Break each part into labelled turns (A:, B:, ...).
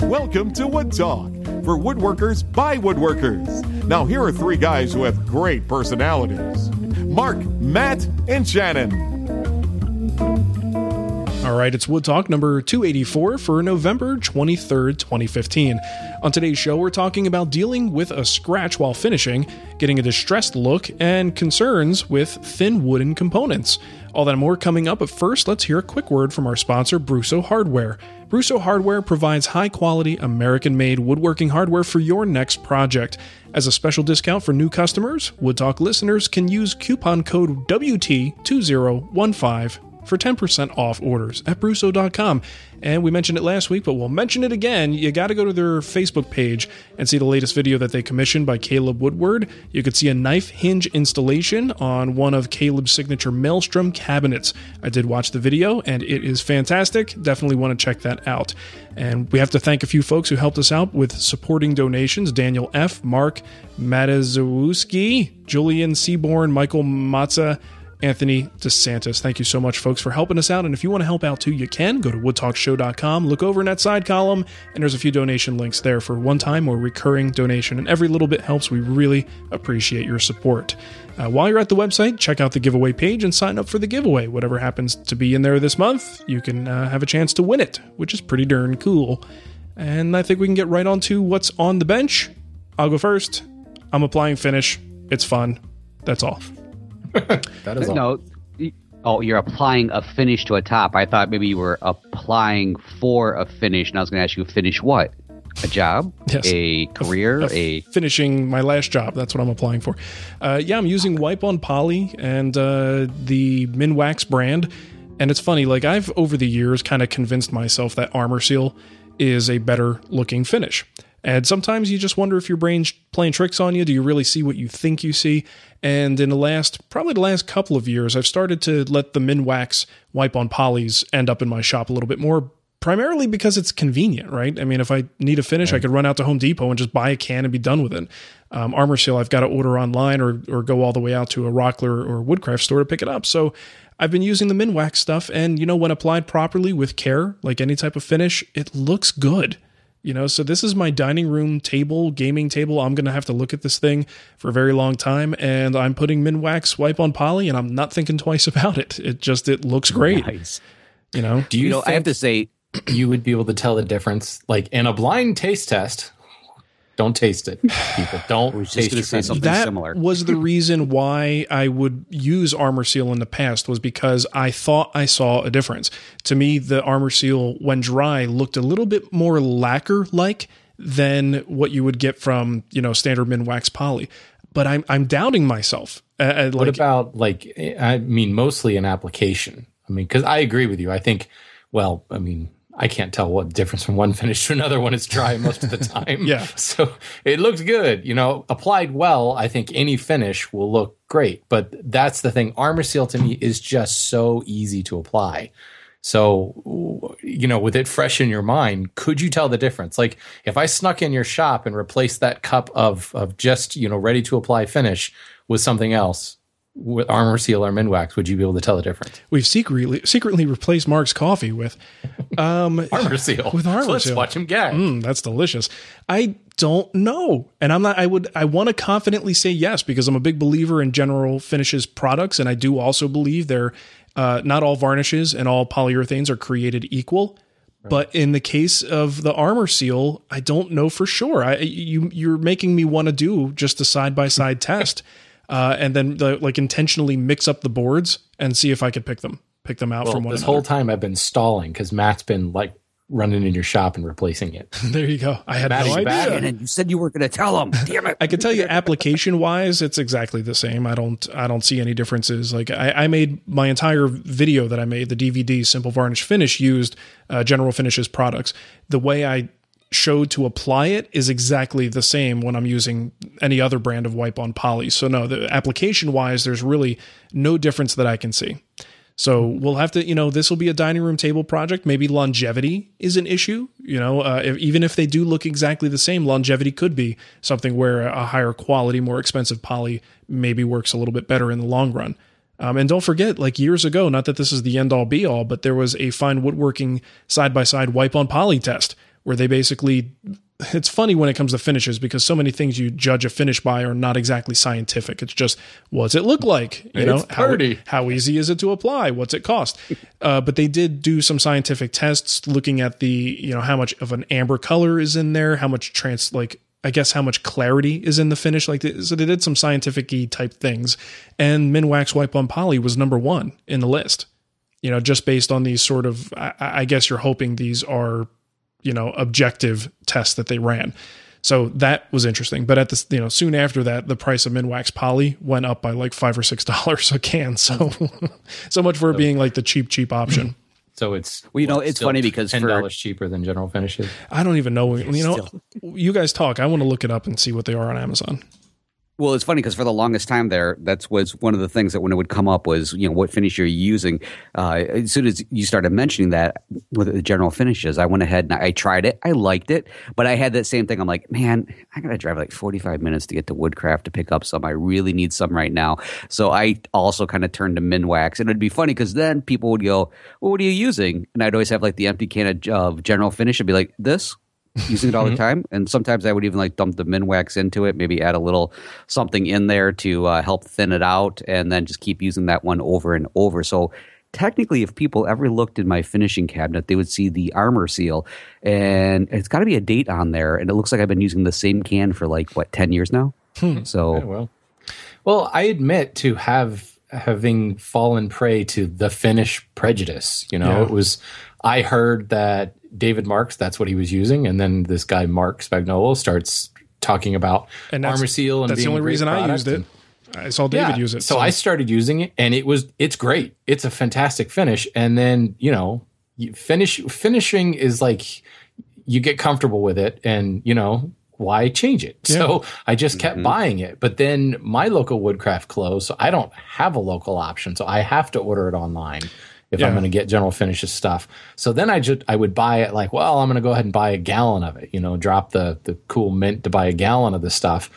A: Welcome to Wood Talk for woodworkers by woodworkers. Now, here are three guys who have great personalities Mark, Matt, and Shannon.
B: All right, it's Wood Talk number 284 for November 23rd, 2015. On today's show, we're talking about dealing with a scratch while finishing, getting a distressed look, and concerns with thin wooden components. All that and more coming up, but first, let's hear a quick word from our sponsor, Brusso Hardware. Brusso Hardware provides high quality, American made woodworking hardware for your next project. As a special discount for new customers, Wood Talk listeners can use coupon code WT2015 for 10% off orders at Brusso.com. And we mentioned it last week, but we'll mention it again. You got to go to their Facebook page and see the latest video that they commissioned by Caleb Woodward. You could see a knife hinge installation on one of Caleb's signature Maelstrom cabinets. I did watch the video and it is fantastic. Definitely want to check that out. And we have to thank a few folks who helped us out with supporting donations Daniel F., Mark Matazowski, Julian Seaborn, Michael Matza. Anthony DeSantis. Thank you so much, folks, for helping us out. And if you want to help out too, you can go to woodtalkshow.com, look over in that side column, and there's a few donation links there for one time or recurring donation. And every little bit helps. We really appreciate your support. Uh, while you're at the website, check out the giveaway page and sign up for the giveaway. Whatever happens to be in there this month, you can uh, have a chance to win it, which is pretty darn cool. And I think we can get right on to what's on the bench. I'll go first. I'm applying finish. It's fun. That's all.
C: That is.
D: No. y- Oh, you're applying a finish to a top. I thought maybe you were applying for a finish, and I was going to ask you, finish what? A job?
B: Yes.
D: A career? A
B: finishing my last job. That's what I'm applying for. Uh, yeah, I'm using Wipe on Poly and uh, the Minwax brand. And it's funny, like I've over the years kind of convinced myself that Armor Seal is a better looking finish. And sometimes you just wonder if your brain's playing tricks on you. Do you really see what you think you see? And in the last, probably the last couple of years, I've started to let the Minwax wipe on polys end up in my shop a little bit more primarily because it's convenient, right? I mean, if I need a finish, I could run out to Home Depot and just buy a can and be done with it. Um, Armor Seal, I've got to order online or, or go all the way out to a Rockler or Woodcraft store to pick it up. So I've been using the Minwax stuff, and you know, when applied properly with care, like any type of finish, it looks good. You know, so this is my dining room table, gaming table. I'm going to have to look at this thing for a very long time, and I'm putting Minwax wipe on poly, and I'm not thinking twice about it. It just it looks great.
D: nice.
B: You know,
C: Do you,
D: You know,
C: think
D: I have to say,
C: you would be able to tell the difference? Like in a blind taste test, don't taste it, people. Don't
D: was just
C: taste
D: gonna
C: your
D: say something
B: that
D: similar.
B: was the reason why I would use Armor Seal in the past was because I thought I saw a difference. To me, the Armor Seal, when dry, looked a little bit more lacquer like than what you would get from you know standard Minwax poly. But I'm I'm doubting myself. Uh, uh,
C: What about like? I mean, mostly an application. I mean, because I agree with you. I think. Well, I mean, I can't tell what difference from one finish to another when it's dry most of the time.
B: Yeah.
C: So it looks good. You know, applied well, I think any finish will look great. But that's the thing. Armor Seal to me is just so easy to apply. So, you know, with it fresh in your mind, could you tell the difference? Like if I snuck in your shop and replaced that cup of of just, you know, ready to apply finish with something else, with Armor Seal or Minwax, would you be able to tell the difference?
B: We've secretly secretly replaced Mark's coffee with um
C: Armor Seal.
B: with Armor
C: So let's
B: Seal.
C: watch him gag.
B: Mm, that's delicious. I don't know. And I'm not I would I want to confidently say yes because I'm a big believer in General Finishes products and I do also believe they're uh, not all varnishes and all polyurethanes are created equal. But in the case of the armor seal, I don't know for sure. I you you're making me want to do just a side by side test, uh, and then the, like intentionally mix up the boards and see if I could pick them pick them out
C: Well,
B: from one
C: this
B: another.
C: whole time I've been stalling because Matt's been like running in your shop and replacing it.
B: there you go. I had
C: Matty's
B: no idea.
C: back.
D: And you said you weren't going to tell him. Damn it.
B: I can tell you application wise, it's exactly the same. I don't I don't see any differences. Like I, I made my entire video that I made, the DVD Simple Varnish Finish used uh, General Finishes products. The way I showed to apply it is exactly the same when I'm using any other brand of wipe on poly. So no, the application wise, there's really no difference that I can see. So we'll have to, you know, this will be a dining room table project. Maybe longevity is an issue. You know, uh, if, even if they do look exactly the same, longevity could be something where a higher quality, more expensive poly maybe works a little bit better in the long run. Um, and don't forget, like years ago, not that this is the end all be all, but there was a fine woodworking side by side wipe on poly test where they basically it's funny when it comes to finishes because so many things you judge a finish by are not exactly scientific. It's just what's it look like? You know,
C: It's pretty.
B: how, how easy is it to apply? What's it cost? Uh, but they did do some scientific tests looking at the you know how much of an amber color is in there, how much trans like I guess how much clarity is in the finish. Like so, they did some scientific type things, and Minwax Wipe on Poly was number one in the list. You know, just based on these sort of, I, I guess you're hoping these are you know objective tests that they ran. So that was interesting. But at this you know soon after that the price of minwax poly went up by like five or six dollars a can. So so much for it being like the cheap cheap option.
C: So it's
D: Well, you know, it's funny because
C: ten
D: for-
C: dollars cheaper than General Finishes.
B: i don't even know. You know you guys talk. I want to look it up and see what they are on amazon
D: Well, it's funny because for the longest time there, that's was one of the things that when it would come up was you know what finish you're using. Uh, as soon as you started mentioning that with the general finishes, I went ahead and I tried it. I liked it, but I had that same thing. I'm like, man, I gotta drive like 45 minutes to get to Woodcraft to pick up some. I really need some right now. So I also kind of turned to Minwax, and it'd be funny because then people would go, "Well, what are you using?" And I'd always have like the empty can of, of general finish and be like, "This." Using it all the time. And sometimes I would even like dump the Minwax into it, maybe add a little something in there to uh, help thin it out, and then just keep using that one over and over. So technically, if people ever looked in my finishing cabinet, they would see the armor seal, and it's got to be a date on there. And it looks like I've been using the same can for like what ten years now. So
C: Yeah, well, well, I admit to have having fallen prey to the finish prejudice. You know,
B: Yeah.
C: it was I heard that David Marks that's what he was using, and then this guy Marc Spagnuolo starts talking about
B: and that's,
C: armor seal. And
B: that's the only reason i used it
C: and-
B: i saw david use it
C: so I started using it, and it was it's great. It's a fantastic finish, and then you know, you finish finishing is like you get comfortable with it, and you know why change it. So I just kept mm-hmm. buying it, but then my local woodcraft closed, so I don't have a local option, so I have to order it online. If
B: Yeah.
C: I'm going to get General Finishes stuff, so then I just I would buy it like, well, I'm going to go ahead and buy a gallon of it. You know, drop the the cool mint to buy a gallon of this stuff,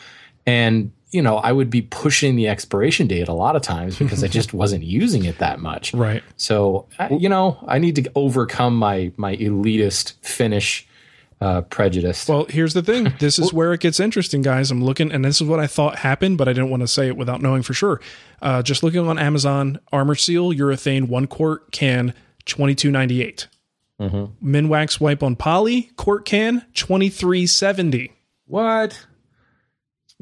C: and you know, I would be pushing the expiration date a lot of times because I just wasn't using it that much.
B: right
C: So, I, you know, I need to overcome my my elitist finish uh, prejudice.
B: Well, here's the thing. This is where it gets interesting, guys. I'm looking, and this is what I thought happened, but I didn't want to say it without knowing for sure. Uh, just looking on Amazon, Armor Seal urethane one quart can, twenty two ninety eight. Minwax wipe on poly quart can, twenty three seventy.
C: what?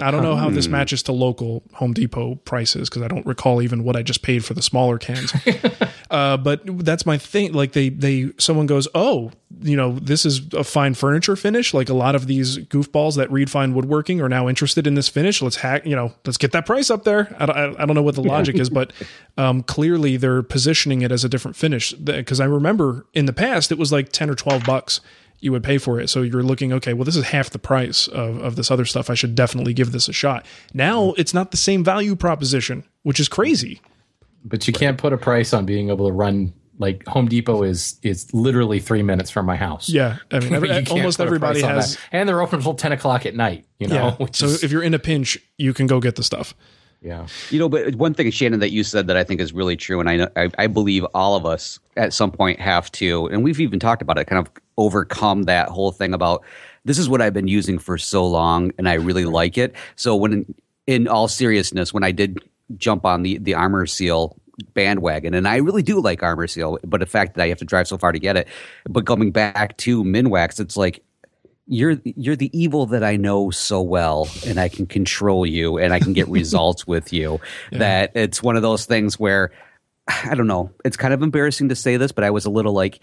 B: I don't know how this matches to local Home Depot prices because I don't recall even what I just paid for the smaller cans. uh, but that's my thing. Like they they someone goes, oh, you know, this is a fine furniture finish. Like a lot of these goofballs that read fine woodworking are now interested in this finish. Let's hack, you know, let's get that price up there. I, I, I don't know what the logic is, but um, clearly they're positioning it as a different finish. Because I remember in the past it was like ten or twelve bucks you would pay for it. So you're looking, okay, well, this is half the price of, of this other stuff. I should definitely give this a shot. Now it's not the same value proposition, which is crazy.
C: But you can't put a price on being able to run like Home Depot is is literally three minutes from my house.
B: Yeah, I mean, every, almost everybody has.
C: and they're open until ten o'clock at night. You know,
B: Yeah. So
C: is-
B: if you're in a pinch, you can go get the stuff.
C: Yeah,
D: You know, but one thing, Shannon, that you said that I think is really true, and I know I, I believe all of us at some point have to, and we've even talked about it, kind of overcome that whole thing about this is what I've been using for so long, and I really like it. So when, in all seriousness, when I did jump on the the Armor Seal bandwagon, and I really do like Armor Seal, but the fact that I have to drive so far to get it, but coming back to Minwax, it's like you're you're the evil that I know so well, and I can control you, and I can get results with you. That it's one of those things where I don't know. It's kind of embarrassing to say this, but I was a little like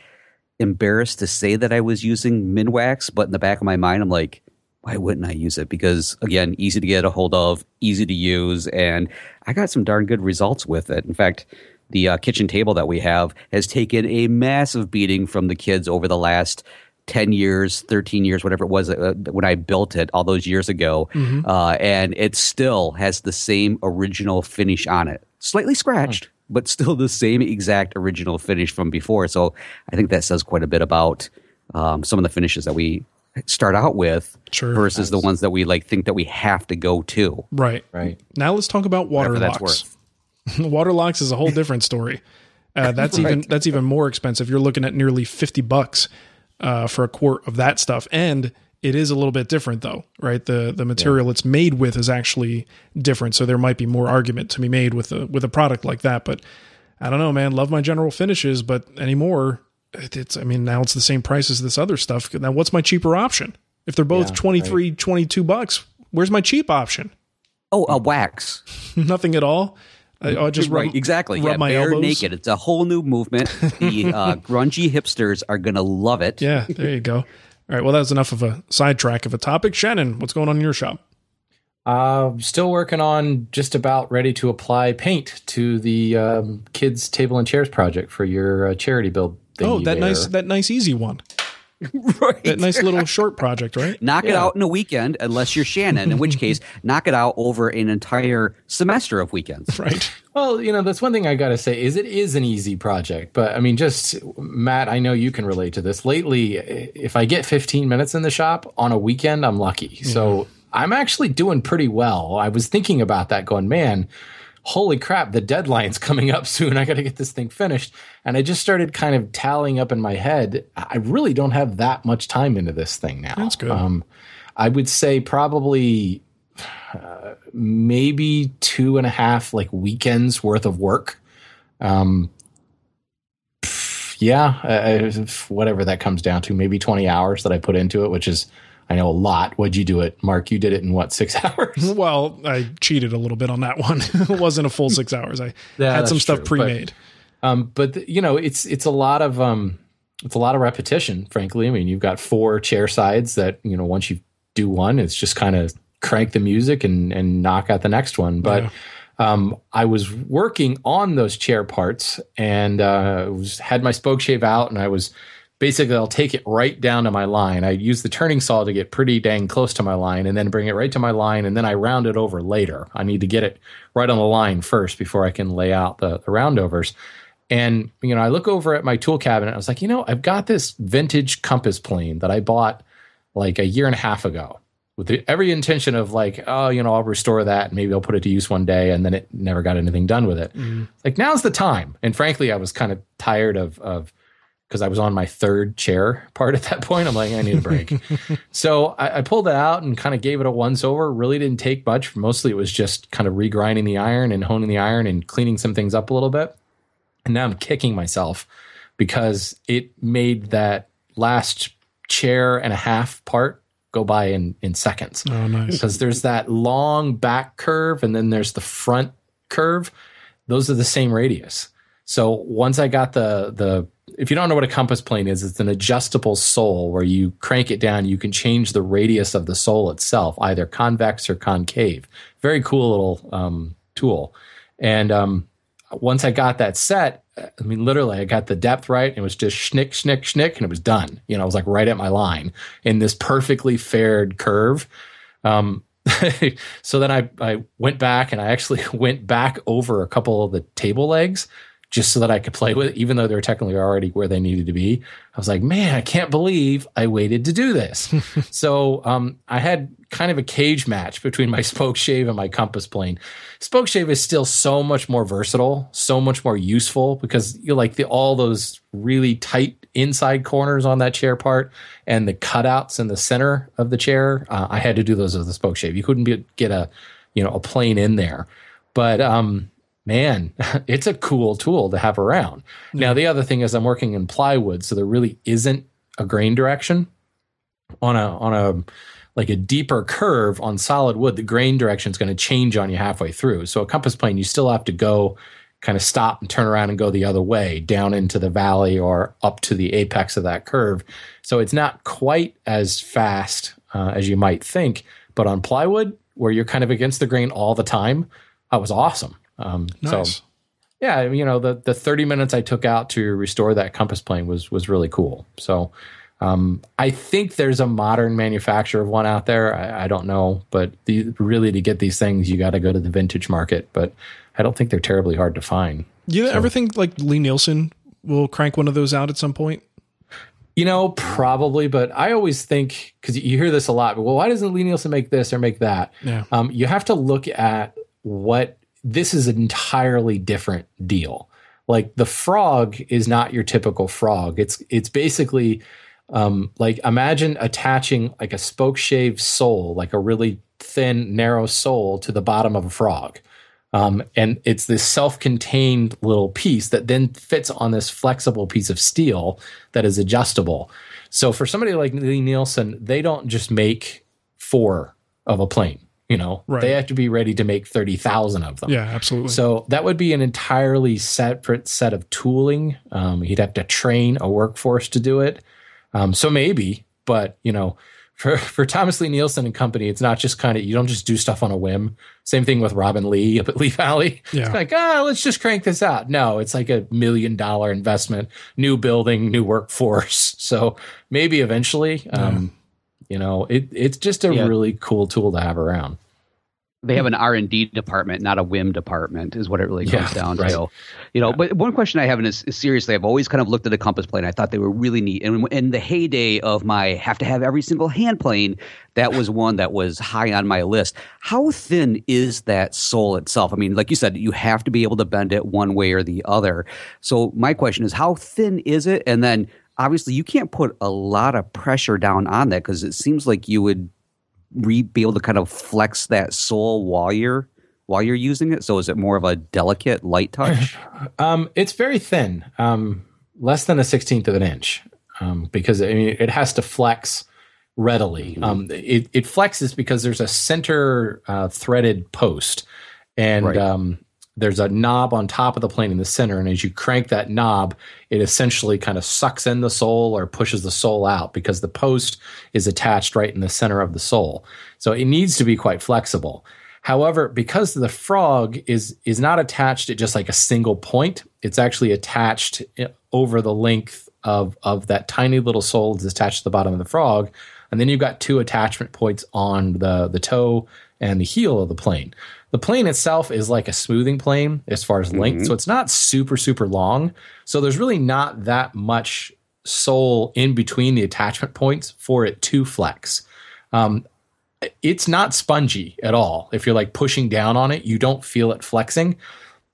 D: embarrassed to say that I was using Minwax, but in the back of my mind, I'm like, why wouldn't I use it? Because again, easy to get a hold of, easy to use, and I got some darn good results with it. In fact, the uh, kitchen table that we have has taken a massive beating from the kids over the last 10 years, 13 years, whatever it was uh, when I built it all those years ago. Uh, and it still has the same original finish on it, slightly scratched, but still the same exact original finish from before. So I think that says quite a bit about um, some of the finishes that we start out with
B: Sure.
D: versus the ones that we like think that we have to go to.
B: Right.
C: right.
B: Now let's talk about water
D: Whatever that's
B: locks. water locks is a whole different story. Uh, that's even that's even more expensive. You're looking at nearly fifty bucks uh, for a quart of that stuff, and it is a little bit different though, right? The the material it's made with is actually different, so there might be more argument to be made with a with a product like that. But I don't know, man. Love my general finishes, but anymore, it's I mean now it's the same price as this other stuff. Now what's my cheaper option? If they're both
C: Yeah,
B: 23, 22 bucks, where's my cheap option?
D: Oh, a wax.
B: Nothing at all. I, I just
D: right,
B: rub,
D: exactly.
B: Rub
D: yeah,
B: my
D: bare
B: elbows.
D: naked. It's a whole new movement. The uh, grungy hipsters are gonna love it.
B: Yeah, there you go. All right. Well, that was enough of a sidetrack of a topic. Shannon, what's going on in your shop?
C: Uh, still working on just about ready to apply paint to the um, kids table and chairs project for your uh, charity build.
B: Thing
C: Oh,
B: that
C: there.
B: nice, that nice easy one.
D: right.
B: That nice little short project, right?
D: Knock it out in a weekend, unless you're Shannon, in which case, knock it out over an entire semester of weekends.
B: Right.
C: Well, you know, that's one thing I got to say is it is an easy project, but I mean, just Matt, I know you can relate to this. Lately, if I get 15 minutes in the shop on a weekend, I'm lucky. So mm-hmm. I'm actually doing pretty well. I was thinking about that, going, man, holy crap, the deadline's coming up soon. I got to get this thing finished. And I just started kind of tallying up in my head. I really don't have that much time into this thing now.
B: That's good.
C: Um, I would say probably uh, maybe two and a half like weekends worth of work. Um, yeah, uh, whatever that comes down to, maybe 20 hours that I put into it, which is, I know a lot. What'd you do it? Mark, you did it in what, six hours?
B: Well, I cheated a little bit on that one. it wasn't a full six hours. I
C: Yeah,
B: had some stuff
C: true,
B: pre-made.
C: Um, but the- you know, it's it's a lot of um, it's a lot of repetition. Frankly, I mean, you've got four chair sides that you know once you do one, it's just kind of crank the music and and knock out the next one. But
B: Yeah.
C: um, I was working on those chair parts and uh, was had my spoke shave out, and I was basically I'll take it right down to my line. I use the turning saw to get pretty dang close to my line, and then bring it right to my line, and then I round it over later. I need to get it right on the line first before I can lay out the, the roundovers. And you know, I look over at my tool cabinet. I was like, you know, I've got this vintage compass plane that I bought like a year and a half ago, with the, every intention of like, oh, you know, I'll restore that and maybe I'll put it to use one day. And then it never got anything done with it. Mm-hmm. Like now's the time. And frankly, I was kind of tired of of because I was on my third chair part at that point. I'm like, I need a break. so I, I pulled it out and kind of gave it a once over. Really didn't take much. Mostly it was just kind of regrinding the iron and honing the iron and cleaning some things up a little bit. And now I'm kicking myself because it made that last chair and a half part go by in in seconds.
B: Oh, nice.
C: Because there's that long back curve and then there's the front curve. Those are the same radius. So once I got the the if you don't know what a compass plane is, it's an adjustable sole where you crank it down, you can change the radius of the sole itself, either convex or concave. Very cool little um, tool. And um, once I got that set, I mean, literally, I got the depth right. And it was just schnick, schnick, schnick, and it was done. You know, I was like right at my line in this perfectly faired curve. Um, so then I, I went back and I actually went back over a couple of the table legs just so that I could play with it, even though they were technically already where they needed to be. I was like, man, I can't believe I waited to do this. so um, I had kind of a cage match between my Spokeshave and my compass plane. Spokeshave is still so much more versatile, so much more useful because you like the all those really tight inside corners on that chair part and the cutouts in the center of the chair. Uh, I had to do those with the Spokeshave. You couldn't be, get a you know a plane in there, but um, man, it's a cool tool to have around. Yeah. Now, the other thing is I'm working in plywood, so there really isn't a grain direction on a on a like a deeper curve on solid wood. The grain direction is going to change on you halfway through. So a compass plane, you still have to go kind of stop and turn around and go the other way down into the valley or up to the apex of that curve. So it's not quite as fast uh, as you might think. But on plywood, where you're kind of against the grain all the time, that was awesome. Um, nice. So, yeah, you know, the the 30 minutes I took out to restore that compass plane was was really cool. So, um, I think there's a modern manufacturer of one out there. I, I don't know, but the, really to get these things, you got to go to the vintage market. But I don't think they're terribly hard to find.
B: You so. ever think like Lie-Nielsen will crank one of those out at some point?
C: You know, probably, but I always think because you hear this a lot. But well, why doesn't Lie-Nielsen make this or make that?
B: Yeah.
C: Um, you have to look at what this is an entirely different deal. Like the frog is not your typical frog. It's it's basically um, like imagine attaching like a Spokeshave sole, like a really thin, narrow sole to the bottom of a frog. Um, and it's this self-contained little piece that then fits on this flexible piece of steel that is adjustable. So for somebody like Lie-Nielsen, they don't just make four of a plane. You know, right. they have to be ready to make 30,000 of them.
B: Yeah, absolutely.
C: So that would be an entirely separate set of tooling. Um, he'd have to train a workforce to do it. Um, so maybe, but you know, for, for Thomas Lie-Nielsen and company, it's not just kind of, you don't just do stuff on a whim. Same thing with Robin Lee up at Lee Valley. Yeah. It's like, ah, oh, let's just crank this out. No, it's like a million dollar investment, new building, new workforce. So maybe eventually, um, you know, it, it's just a yeah. really cool tool to have around
D: they have an R and D department, not a whim department, is what it really comes yeah, down right. to. You know, yeah. but one question I have is, is, seriously, I've always kind of looked at the compass plane. I thought they were really neat, and in the heyday of my have to have every single hand plane, that was one that was high on my list. How thin is that sole itself? I mean, like you said, you have to be able to bend it one way or the other. So my question is, how thin is it? And then obviously, you can't put a lot of pressure down on that because it seems like you would re- be able to kind of flex that sole while you're while you're using it? So is it more of a delicate light touch?
C: um, it's very thin, um, less than a sixteenth of an inch, um, because I mean, it has to flex readily. Mm-hmm. Um, it, it, flexes because there's a center uh, threaded post, and right. There's a knob on top of the plane in the center, and as you crank that knob, it essentially kind of sucks in the sole or pushes the sole out because the post is attached right in the center of the sole. So it needs to be quite flexible. However, because the frog is is not attached at just like a single point, it's actually attached eh, over the length of of that tiny little sole that's attached to the bottom of the frog, and then you've got two attachment points on the the toe and the heel of the plane. The plane itself is like a smoothing plane as far as length, mm-hmm. so it's not super super long. So there's really not that much sole in between the attachment points for it to flex. Um, it's not spongy at all. If you're like pushing down on it, you don't feel it flexing.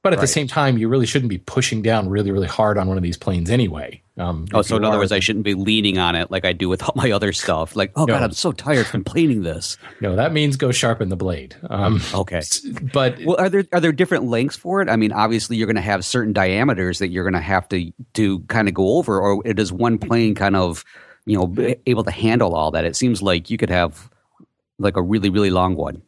C: But at right. the same time, you really shouldn't be pushing down really, really hard on one of these planes anyway.
D: Um, oh, so in other words, I shouldn't be leaning on it like I do with all my other stuff. Like, oh no. god, I'm so tired from planing this.
C: No, that means go sharpen the blade. Um,
D: okay,
C: but
D: well, are there are there different lengths for it? I mean, obviously, you're going to have certain diameters that you're going to have to to kind of go over, or does one plane kind of you know, able to handle all that? It seems like you could have like a really, really long one.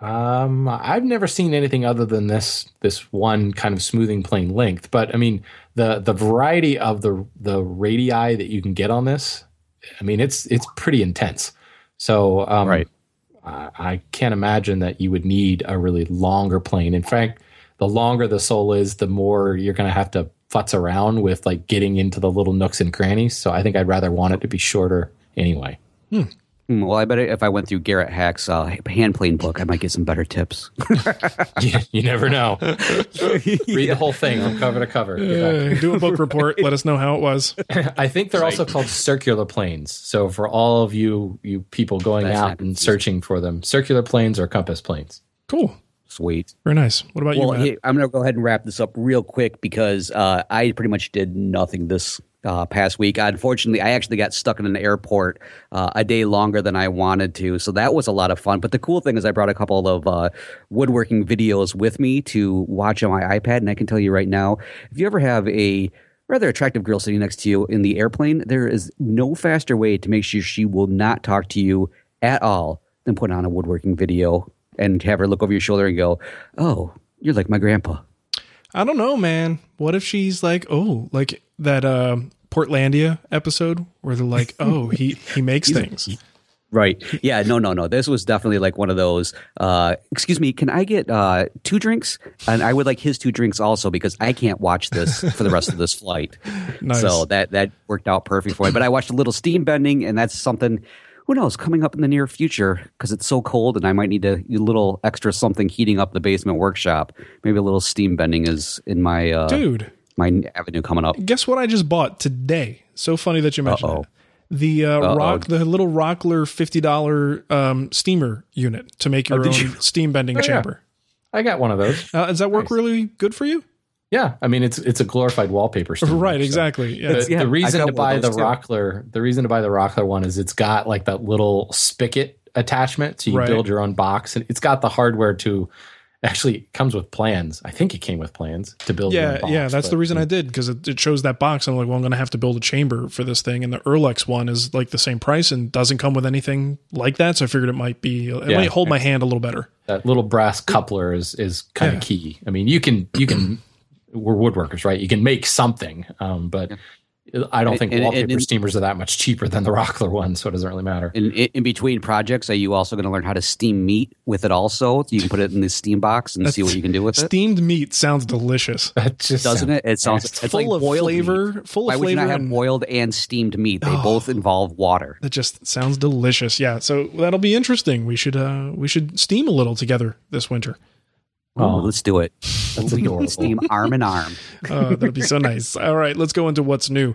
C: Um, I've never seen anything other than this this one kind of smoothing plane length. But I mean, the the variety of the the radii that you can get on this, I mean, it's it's pretty intense. So um,
D: Right.
C: I, I can't imagine that you would need a really longer plane. In fact, the longer the sole is, the more you're going to have to futz around with like getting into the little nooks and crannies. So I think I'd rather want it to be shorter anyway.
D: Hmm, Well, I bet if I went through Garrett Hack's uh, hand plane book, I might get some better tips.
C: you, you never know. Read the whole thing from cover to cover.
B: Uh, do a book report. Let us know how it was.
C: I think they're also called circular planes. So for all of you you people going
D: That's
C: out and
D: confusing.
C: searching for them, circular planes or compass planes.
B: Cool.
D: Sweet.
B: Very nice. What about
D: Well,
B: you, Matt?
D: hey, I'm going to go ahead and wrap this up real quick because uh, I pretty much did nothing this uh, past week. Unfortunately, I actually got stuck in an airport uh, a day longer than I wanted to, so that was a lot of fun. But the cool thing is, I brought a couple of uh, woodworking videos with me to watch on my iPad, and I can tell you right now, if you ever have a rather attractive girl sitting next to you in the airplane, there is no faster way to make sure she will not talk to you at all than put on a woodworking video and have her look over your shoulder and go, "Oh, you're like my grandpa."
B: I don't know, man. What if she's like, oh, like that uh, Portlandia episode where they're like, oh, he he makes things.
D: Right. Yeah. No. No. No. This was definitely like one of those. Uh, excuse me. Can I get uh, two drinks? And I would like his two drinks also because I can't watch this for the rest of this flight.
B: Nice.
D: So that that worked out perfect for me. But I watched a little steam bending, and that's something. Who knows? Coming up in the near future because it's so cold, and I might need a, a little extra something heating up the basement workshop. Maybe a little steam bending is in my uh,
B: Dude,
D: my avenue coming up.
B: guess what I just bought today? So funny that you mentioned
D: Uh-oh.
B: it. The uh, rock, the little Rockler fifty dollar um, steamer unit to make your
D: Oh,
B: own
D: you?
B: steam bending
C: Oh, yeah.
B: chamber.
C: I got one of those.
B: Uh, does that work
C: Nice.
B: really good for you?
C: Yeah, I mean it's it's a glorified wallpaper. steamer,
B: right,
C: so.
B: exactly. Yeah.
C: The,
D: Yeah,
C: the reason to buy the
D: too.
C: Rockler, the reason to buy the Rockler one is it's got like that little spigot attachment, so you
B: Right.
C: build your own box, and it's got the hardware to. Actually, it comes with plans. I think it came with plans to build.
B: yeah,
C: box,
B: yeah, that's the
C: but-
B: reason I did because it, it shows that box. I'm like, well, I'm going to have to build a chamber for this thing, and the Earlex one is like the same price and doesn't come with anything like that. So I figured it might be, it
C: Yeah.
B: might hold my hand a little better.
C: that little brass coupler is is kind
B: Yeah.
C: of key. I mean, you can you can we're woodworkers, right? You can make something, um, but I don't think
D: And- and-
C: wallpaper
D: and-
C: steamers are that much cheaper than the Rockler one, so it doesn't really matter.
D: In, in in between projects, are you also going to learn how to steam meat with it also? You can put it in the steam box and see what you can do with it.
B: Steamed meat sounds delicious.
C: That just
D: Doesn't
C: sounds
D: it? It sounds
C: nasty.
D: it's
B: full
D: like
B: of flavor,
D: meat.
B: full
D: Why
B: of
D: would you
B: flavor
D: not have
B: and
D: boiled and steamed meat? They both involve water.
B: that just sounds delicious. Yeah, so that'll be interesting. We should uh we should steam a little together this winter.
D: Oh, let's do it.
C: That's adorable.
D: steam arm in arm.
B: Uh, that'd be so nice. All right, let's go into what's new.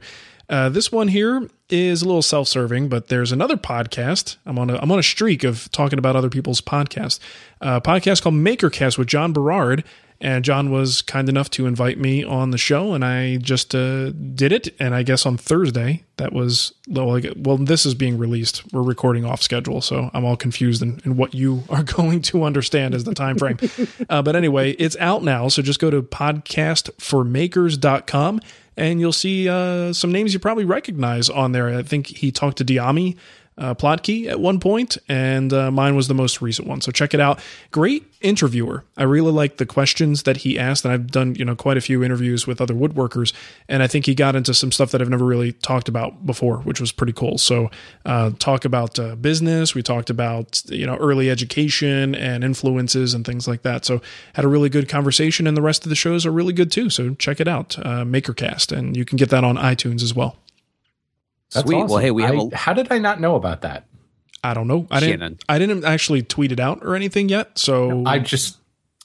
B: Uh, this one here is a little self-serving, but there's another podcast. I'm on a I'm on a streak of talking about other people's podcasts. A podcast called Makercast with John Berard, and John was kind enough to invite me on the show, and I just uh, did it. And I guess on Thursday, that was well, I gue- well, this is being released. We're recording off schedule, so I'm all confused in, in what you are going to understand as the time frame. uh, but anyway, it's out now, so just go to podcastformakers.com and you'll see uh, some names you probably recognize on there. I think he talked to Diami uh, Plotke at one point, and uh, mine was the most recent one. So check it out. Great interviewer. I really like the questions that he asked, and I've done you know quite a few interviews with other woodworkers, and I think he got into some stuff that I've never really talked about before, which was pretty cool. So uh, talk about uh, business. We talked about you know early education and influences and things like that. So had a really good conversation, and the rest of the shows are really good too. So check it out, uh, Makercast, and you can get that on iTunes as well.
C: That's
D: Sweet. Well, hey, we have
C: I-
D: a
C: how did I not know about that?
B: I don't know. I didn't. I didn't actually tweet it out or anything yet. So
C: I just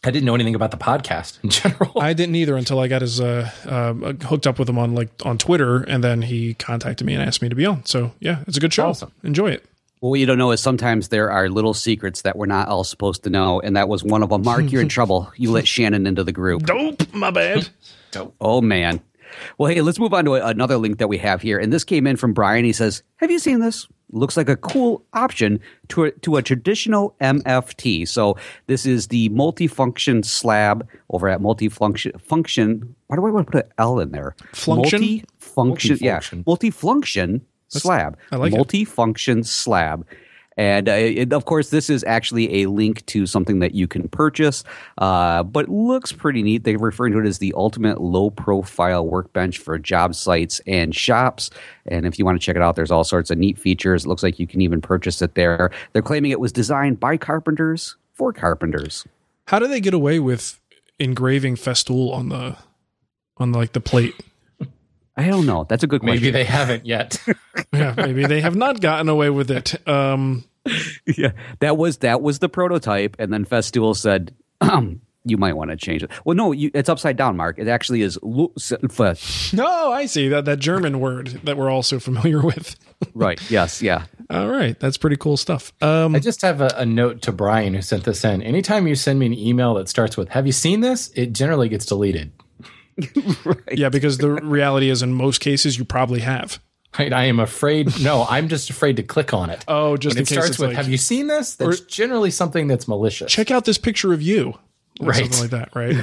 C: I didn't know anything about the podcast in general.
B: I didn't either until I got his uh, uh, hooked up with him on like on Twitter, and then he contacted me and asked me to be on. So yeah, it's a good show.
C: Awesome.
B: Enjoy it.
D: Well, what you don't know is sometimes there are little secrets that we're not all supposed to know, and that was one of them. Mark, you're in trouble. You let Shannon into the group.
B: Dope. My bad. Dope.
D: Oh man. Well, hey, let's move on to a- another link that we have here, and this came in from Brian. He says, "Have you seen this? Looks like a cool option to a, to a traditional MFT. So this is the multifunction slab over at multifunction function. Why do I want to put an L in there?
B: Function?
D: Multifunction. Yeah,
C: Multifunction.
D: multifunction slab.
B: I like it.
D: Multi-function slab. And uh, it, of course, this is actually a link to something that you can purchase, uh, but looks pretty neat. They're referring to it as the ultimate low profile workbench for job sites and shops. And if you want to check it out, there's all sorts of neat features. It looks like you can even purchase it there. They're claiming it was designed by carpenters for carpenters.
B: How do they get away with engraving Festool on the on like the plate?
D: I don't know. That's a good question.
C: Maybe they haven't yet.
B: yeah, maybe they have not gotten away with it. Um,
D: yeah, that was that was the prototype, and then Festool said, um, "You might want to change it." Well, no, you, it's upside down, Mark. It actually is. lu-
B: no, I see that that German word that we're all so familiar with.
D: Right. Yes. Yeah.
B: All right, that's pretty cool stuff. Um,
C: I just have a, a note to Brian who sent this in. Anytime you send me an email that starts with "Have you seen this?" it generally gets deleted.
B: Yeah, because the reality is, in most cases, you probably have.
C: Right? I am afraid. No, I'm just afraid to click on it.
B: Oh, just
C: when
B: in
C: it
B: case
C: starts
B: it's
C: with
B: like-
C: "Have you seen this?" That's generally something that's malicious.
B: Check out this picture of you, or
C: Right.
B: Something like that, right?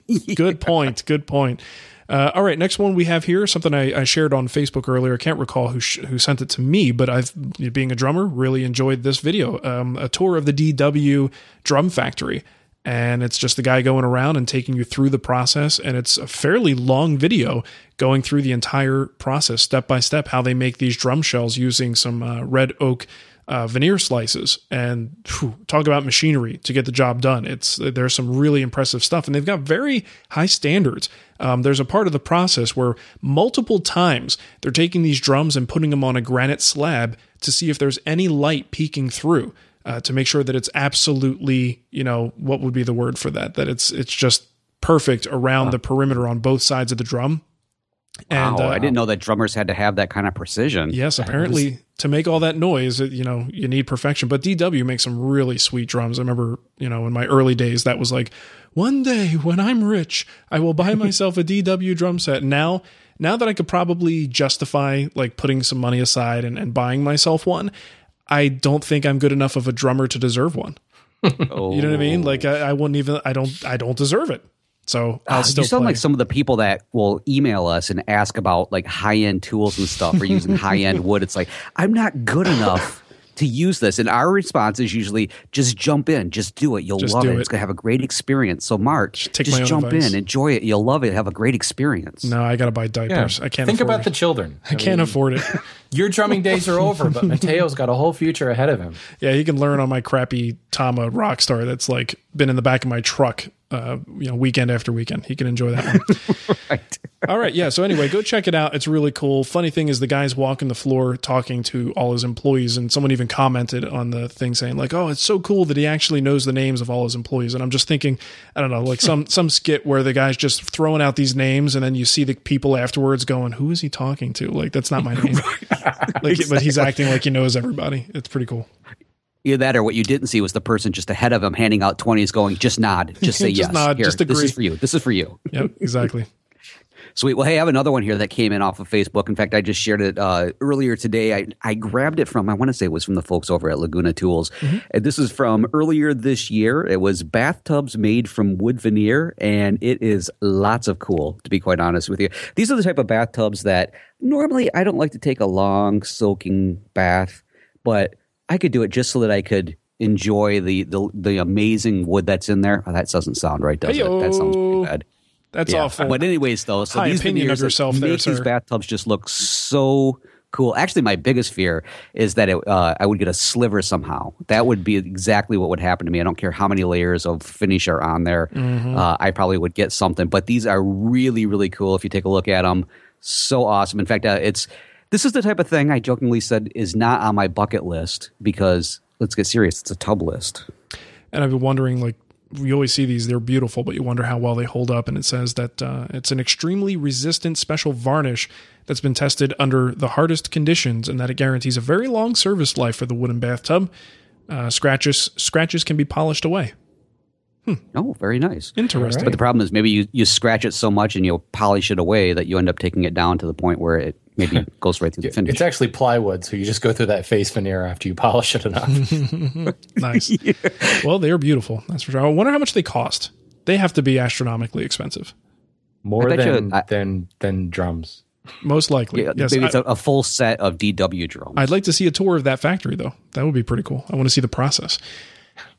B: Yeah. Good point. Good point. Uh, all right, next one we have here something I, I shared on Facebook earlier. I can't recall who sh- who sent it to me, but I've being a drummer really enjoyed this video. Um, a tour of the DW drum factory, and it's just the guy going around and taking you through the process, and it's a fairly long video going through the entire process step by step how they make these drum shells using some uh, red oak uh, veneer slices and phew, talk about machinery to get the job done. It's there's some really impressive stuff, and they've got very high standards. Um, there's a part of the process where multiple times they're taking these drums and putting them on a granite slab to see if there's any light peeking through. Uh, to make sure that it's absolutely, you know, what would be the word for that? That it's it's just perfect around the perimeter on both sides of the drum.
D: wow.
B: uh,
D: I didn't know that drummers had to have that kind of precision.
B: Yes, apparently to make all that noise, you know, you need perfection. But DW makes some really sweet drums. I remember, you know, in my early days, that was like, one day when I'm rich, I will buy myself a DW drum set. Now, now that I could probably justify like putting some money aside and, and buying myself one, I don't think I'm good enough of a drummer to deserve one.
D: Oh.
B: You know what I mean? Like I, I wouldn't even. I don't. I don't deserve it. So I'll
D: Ah,
B: still
D: you sound
B: play.
D: like some of the people that will email us and ask about like high end tools and stuff or using high end wood. It's like, I'm not good enough to use this. And our response is usually just jump in, just do it. You'll
B: Just
D: love it.
B: it.
D: It's going to have a great experience. So, Mark,
B: take
D: just jump
B: advice.
D: in, enjoy it. You'll love it. Have a great experience.
B: no, I got to buy
C: Yeah.
B: diapers. I can't
C: think
B: afford
C: about
B: it.
C: the children.
B: I can't afford it.
C: Your drumming days are over, but Mateo's got a whole future ahead of him.
B: Yeah, he can learn on my crappy Tama Rockstar that's like been in the back of my truck, uh, you know, weekend after weekend. He can enjoy that one.
D: Right.
B: all right, yeah. So anyway, go check it out. It's really cool. Funny thing is, the guy's walking the floor talking to all his employees, and someone even commented on the thing saying like, "Oh, it's so cool that he actually knows the names of all his employees." And I'm just thinking, I don't know, like some some skit where the guy's just throwing out these names, and then you see the people afterwards going, "Who is he talking to?" Like that's not my name. like, but he's acting like he knows everybody. It's pretty cool.
D: Either that or what you didn't see was the person just ahead of him handing out 20s going, just nod, just say
B: Just
D: yes.
B: nod,
D: Here,
B: just
D: This is for you. This is for you.
B: Yep, exactly.
D: Sweet. Well, hey, I have another one here that came in off of Facebook. In fact, I just shared it uh, earlier today. I, I grabbed it from, I want to say it was from the folks over at Laguna Tools. And this is from earlier this year. It was bathtubs made from wood veneer, and it is lots of cool, to be quite honest with you. These are the type of bathtubs that normally I don't like to take a long soaking bath, but I could do it just so that I could enjoy the the, the amazing wood that's in there. Oh, that doesn't sound right, does it? That sounds pretty bad.
B: That's
D: Yeah.
B: awful.
D: But anyways, though, so
B: High
D: these
B: opinion of
D: veneers that
B: yourself there,
D: these
B: sir.
D: bathtubs just look so cool. Actually, my biggest fear is that it, uh, I would get a sliver somehow. That would be exactly what would happen to me. I don't care how many layers of finish are on there.
B: Mm-hmm.
D: Uh, I probably would get something. But these are really, really cool. If you take a look at them, so awesome. In fact, uh, it's this is the type of thing I jokingly said is not on my bucket list because let's get serious. It's a tub list.
B: and I've been wondering, like, you always see these; they're beautiful, but you wonder how well they hold up. And it says that uh, it's an extremely resistant special varnish that's been tested under the hardest conditions, and that it guarantees a very long service life for the wooden bathtub. Uh, scratches scratches can be polished away.
D: Oh, very nice.
B: Interesting.
D: But the problem is maybe you, you scratch it so much and you polish it away that you end up taking it down to the point where it maybe goes right through the finish.
C: It's actually plywood, so you just go through that face veneer after you polish it enough.
B: nice. Well, they are beautiful. That's for sure. I wonder how much they cost. They have to be astronomically expensive.
C: More
D: I bet you-
C: than
D: I-
C: than than drums.
B: Most likely.
D: Yeah,
B: yes.
D: maybe it's
B: I,
D: a, a full set of DW drums.
B: I'd like to see a tour of that factory, though. That would be pretty cool. I want to see the process.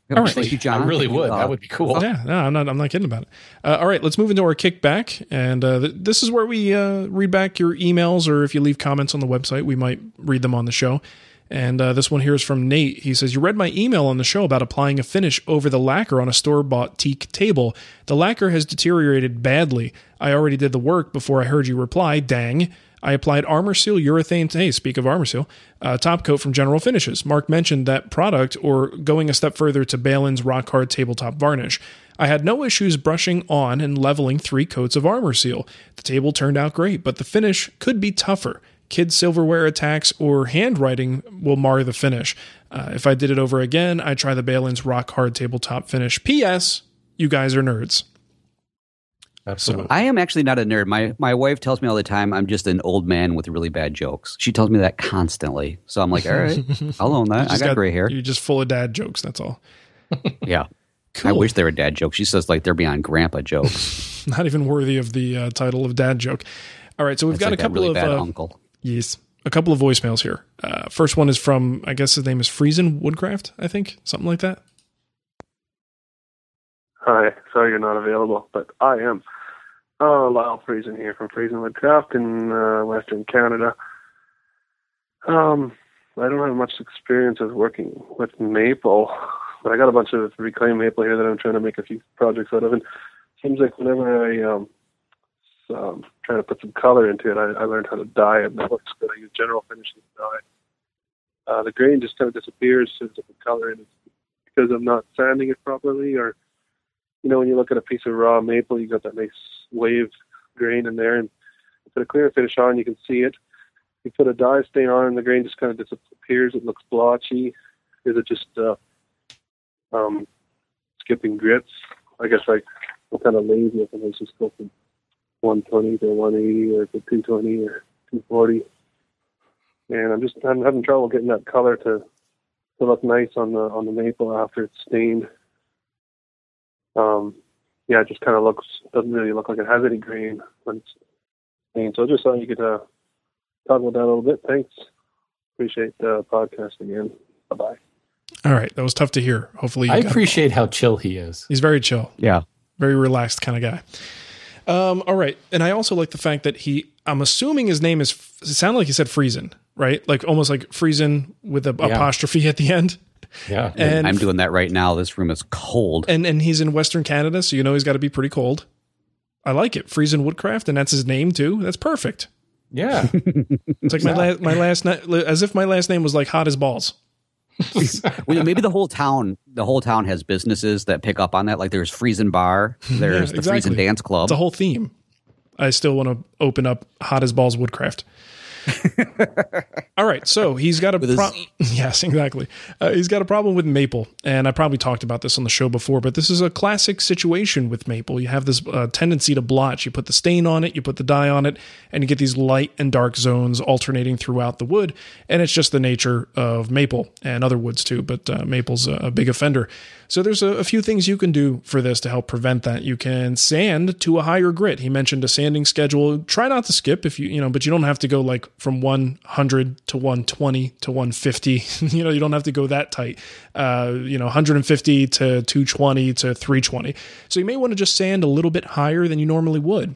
D: All
B: right.
D: Thank you, John.
C: I really
D: Thank
C: would.
D: uh,
C: that would be cool.
B: Yeah, no, I'm not. I'm not kidding about it. Uh, all right, let's move into our kickback, and uh, th- this is where we uh, read back your emails, or if you leave comments on the website, we might read them on the show. And uh, this one here is from Nate. He says, You read my email on the show about applying a finish over the lacquer on a store bought teak table. The lacquer has deteriorated badly. I already did the work before I heard you reply. Dang. I applied Armor Seal urethane. Hey, speak of Armor Seal, uh, top coat from General Finishes. Mark mentioned that product, or going a step further to Behlen's Rock Hard Tabletop Varnish. I had no issues brushing on and leveling three coats of Armor Seal. The table turned out great, but the finish could be tougher. Kids' silverware attacks or handwriting will mar the finish. Uh, if I did it over again, I'd try the Behlen's Rock Hard Tabletop Finish. P.S. You guys are nerds.
C: Absolutely.
D: I am actually not a nerd. My my wife tells me all the time I'm just an old man with really bad jokes. She tells me that constantly. So I'm like, all right, I'll own that. I
B: Just
D: got, gray hair.
B: You're just full of dad jokes. That's all.
D: Yeah.
B: Cool.
D: I wish they were dad jokes. She says like they're beyond grandpa jokes.
B: Not even worthy of the uh, title of dad joke. All right, so we've
D: It's
B: got
D: like
B: a couple
D: really
B: of
D: bad
B: uh,
D: uncle.
B: yes, a couple of voicemails here. Uh, first one is from I guess his name is Friesen Woodcraft. I think something like that.
E: Hi, sorry you're not available, but I am. Uh, Lyle Friesen here from Friesen Woodcraft in uh, Western Canada. Um, I don't have much experience of working with maple, but I got a bunch of reclaimed maple here that I'm trying to make a few projects out of. And it seems like whenever I um, um trying to put some color into it, I, I learned how to dye it, and that looks good. I use General Finishes dye. Uh, the grain just kind of disappears as I put color in. Because I'm not sanding it properly, or you know, when you look at a piece of raw maple, you got that nice wave grain in there, and put a clear finish on, you can see it. You put a dye stain on, and the grain just kind of disappears. It looks blotchy. Is it just uh, um, skipping grits? I guess like I'm kind of lazy if I just go from 120 to 180 or to 220 or 240, and I'm just I'm having trouble getting that color to to look nice on the on the maple after it's stained um, yeah, it just kind of looks doesn't really look like it has any grain when it's stained. So I just thought you could uh, talk about that a little bit. Thanks. Appreciate the podcast again. Bye bye.
B: All right, that was tough to hear. Hopefully, you
C: I
B: got-
C: appreciate how chill he is.
B: He's very chill,
D: Yeah.
B: very relaxed kind of guy. Um, all right, and I also like the fact that he. I'm assuming his name is. It sounded like he said Friesen, right? Like almost like Friesen with a
C: Yeah.
B: apostrophe at the end.
C: Yeah.
B: And
D: I'm doing that right now. This room is cold.
B: and and he's in Western Canada, so you know he's got to be pretty cold. I like it, Friesen Woodcraft, and that's his name too. That's perfect.
C: yeah.
B: It's like my last my last na- as if my last name was like hot as balls.
D: well, maybe the whole town, the whole town has businesses that pick up on that. Like there's Friesen Bar, there's the
B: exactly.
D: Friesen Dance Club.
B: It's a whole theme. I still want to open up hot as balls Woodcraft. All right, so he's got a
D: his-
B: yes, exactly. Uh, he's got a problem with maple, and I probably talked about this on the show before, but this is a classic situation with maple. You have this uh, tendency to blotch. You put the stain on it, you put the dye on it, and you get these light and dark zones alternating throughout the wood, and it's just the nature of maple and other woods too. But uh, maple's a, a big offender. So there's a, a few things you can do for this to help prevent that. You can sand to a higher grit. He mentioned a sanding schedule. Try not to skip if you you know, but you don't have to go like from 100 to 120 to 150. you know, you don't have to go that tight. Uh, you know, 150 to 220 to 320. So you may want to just sand a little bit higher than you normally would.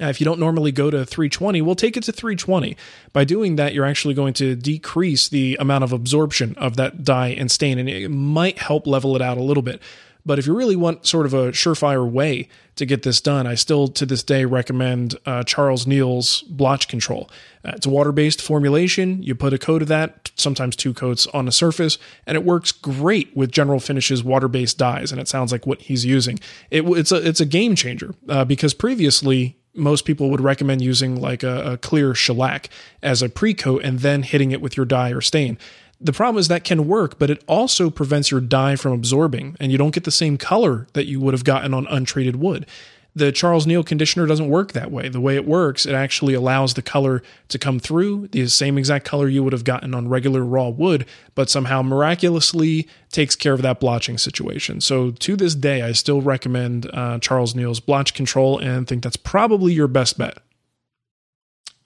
B: Uh, if you don't normally go to 320, we'll take it to 320. By doing that, you're actually going to decrease the amount of absorption of that dye and stain, and it might help level it out a little bit. But if you really want sort of a surefire way to get this done, I still to this day recommend uh, Charles Neil's blotch control. Uh, it's a water based formulation. You put a coat of that, sometimes two coats on the surface, and it works great with General Finishes water based dyes. And it sounds like what he's using. It, it's a it's a game changer uh, because previously most people would recommend using like a, a clear shellac as a pre-coat and then hitting it with your dye or stain. The problem is that can work, but it also prevents your dye from absorbing, and you don't get the same color that you would have gotten on untreated wood. The Charles Neil conditioner doesn't work that way. The way it works, it actually allows the color to come through, the same exact color you would have gotten on regular raw wood, but somehow miraculously takes care of that blotching situation. So to this day, I still recommend uh, Charles Neil's blotch control and think that's probably your best bet.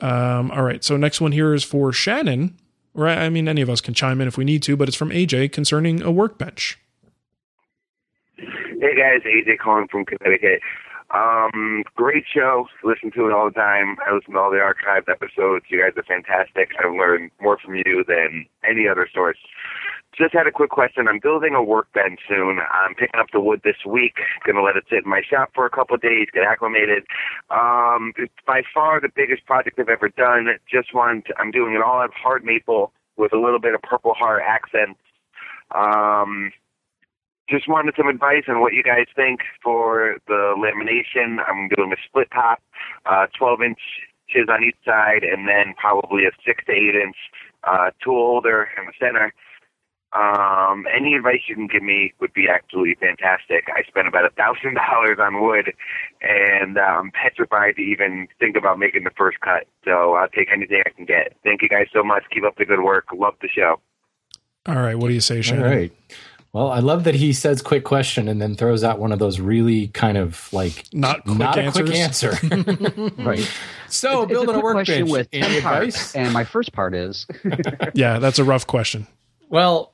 B: Um, all right. So next one here is for Shannon. Right. I mean, any of us can chime in if we need to, but it's from AJ concerning a workbench.
F: Hey guys, AJ calling from Connecticut. Um, great show. Listen to it all the time. I listen to all the archived episodes. You guys are fantastic. I've learned more from you than any other source. Just had a quick question. I'm building a workbench soon. I'm picking up the wood this week. Going to let it sit in my shop for a couple of days, get acclimated. Um, it's by far the biggest project I've ever done. Just want. I'm doing it all out of hard maple with a little bit of purple heart accents. Um, just wanted some advice on what you guys think for the lamination. I'm doing a split top, uh, 12 inches on each side, and then probably a six to eight inch uh, tool holder in the center. Um, any advice you can give me would be absolutely fantastic. I spent about a thousand dollars on wood, and I'm petrified to even think about making the first cut. So I'll take anything I can get. Thank you guys so much. Keep up the good work. Love the show.
B: All right. What do you say, Shannon?
C: All right. Well, I love that he says quick question and then throws out one of those really kind of like
B: not quick
C: not
B: answers.
C: a quick answer.
D: right.
C: So
D: It's- it's
C: building
D: a
C: a, workbench.
D: with
C: Any
D: 10 parts,
C: advice?
D: and my first part is
B: Yeah, that's a rough question.
C: Well,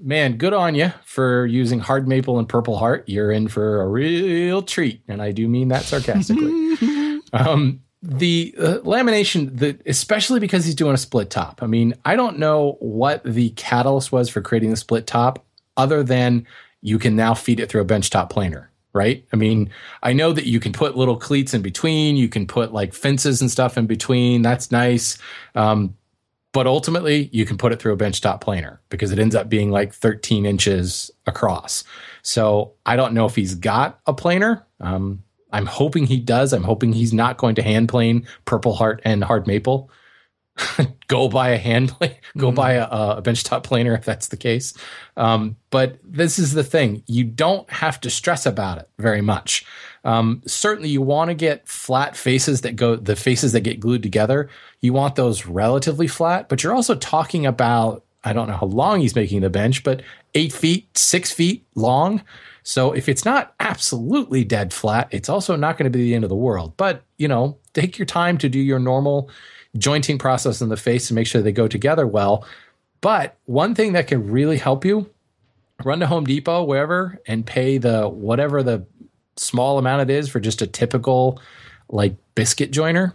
C: man, good on you for using hard maple and purple heart. You're in for a real treat, and I do mean that sarcastically. um, the uh, lamination, the, especially because he's doing a split top. I mean, I don't know what the catalyst was for creating the split top, other than you can now feed it through a benchtop planer. Right. I mean, I know that you can put little cleats in between. You can put like fences and stuff in between. That's nice. Um, but ultimately you can put it through a benchtop planer because it ends up being like 13 inches across. So I don't know if he's got a planer. Um, I'm hoping he does. I'm hoping he's not going to hand plane Purple Heart and Hard Maple. go buy a hand plane, go buy a, a benchtop planer if that's the case. Um, but this is the thing: you don't have to stress about it very much. Um, certainly, you want to get flat faces that go the faces that get glued together. You want those relatively flat, but you're also talking about I don't know how long he's making the bench, but eight feet, six feet long. So if it's not absolutely dead flat, it's also not going to be the end of the world. But you know, take your time to do your normal jointing process in the face to make sure they go together well. But one thing that can really help you run to Home Depot, wherever, and pay the whatever the small amount it is for just a typical like biscuit joiner.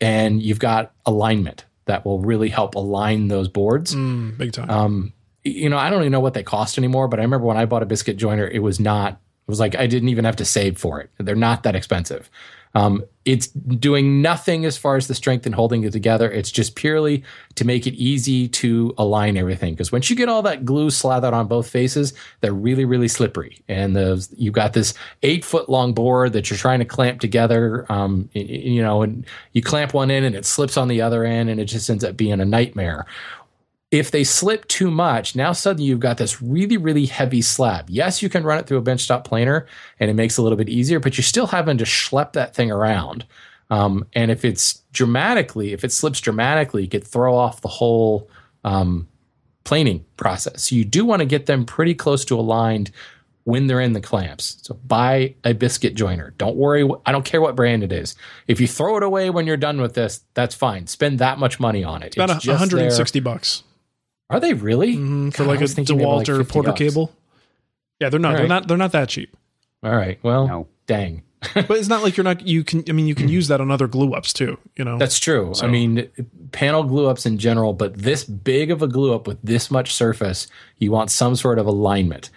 C: And you've got alignment that will really help align those boards.
B: Mm, big time.
C: Um, you know, I don't even know what they cost anymore, but I remember when I bought a biscuit joiner, it was not, it was like I didn't even have to save for it. They're not that expensive. Um, it's doing nothing as far as the strength and holding it together. It's just purely to make it easy to align everything. Because once you get all that glue slathered on both faces, they're really, really slippery. And those, you've got this eight foot long board that you're trying to clamp together. Um, you know, and you clamp one end and it slips on the other end, and it just ends up being a nightmare if they slip too much, now suddenly you've got this really, really heavy slab. Yes, you can run it through a benchtop planer and it makes it a little bit easier, but you're still having to schlep that thing around. Um, and if it's dramatically, if it slips dramatically, it could throw off the whole um, planing process. So you do want to get them pretty close to aligned when they're in the clamps. So buy a biscuit joiner. Don't worry. I don't care what brand it is. If you throw it away when you're done with this, that's fine. Spend that much money on it.
B: It's about a-
C: just
B: 160
C: there.
B: bucks.
C: Are they really
B: Mhm, for
C: God,
B: like a
C: was thinking they were
B: DeWalt
C: like
B: or Porter
C: bucks.
B: cable? Yeah, they're not.
C: All
B: They're not. They're not that cheap.
C: All right. Well, dang.
B: but it's not like you're not. You can. I mean, you can use that on other glue ups too. You know.
C: That's true.
B: So-
C: I mean, panel glue ups in general, but this big of a glue up with this much surface, you want some sort of alignment.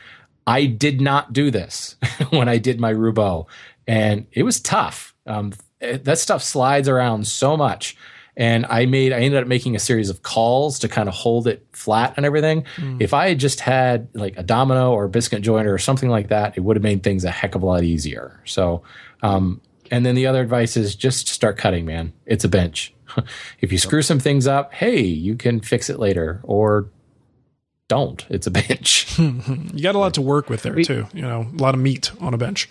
C: I did not do this when I did my Roubo, and it was tough. Um, that stuff slides around so much. And I made, I ended up making a series of cauls to kind of hold it flat and everything.
B: Mm.
C: If I had just had like a domino or a biscuit joiner or something like that, it would have made things a heck of a lot easier. So, um, and then the other advice is just start cutting, man. It's a bench. if you screw some things up, hey, you can fix it later or don't. It's a bench.
B: you got a lot to work with there too. You know, a lot of meat on a bench.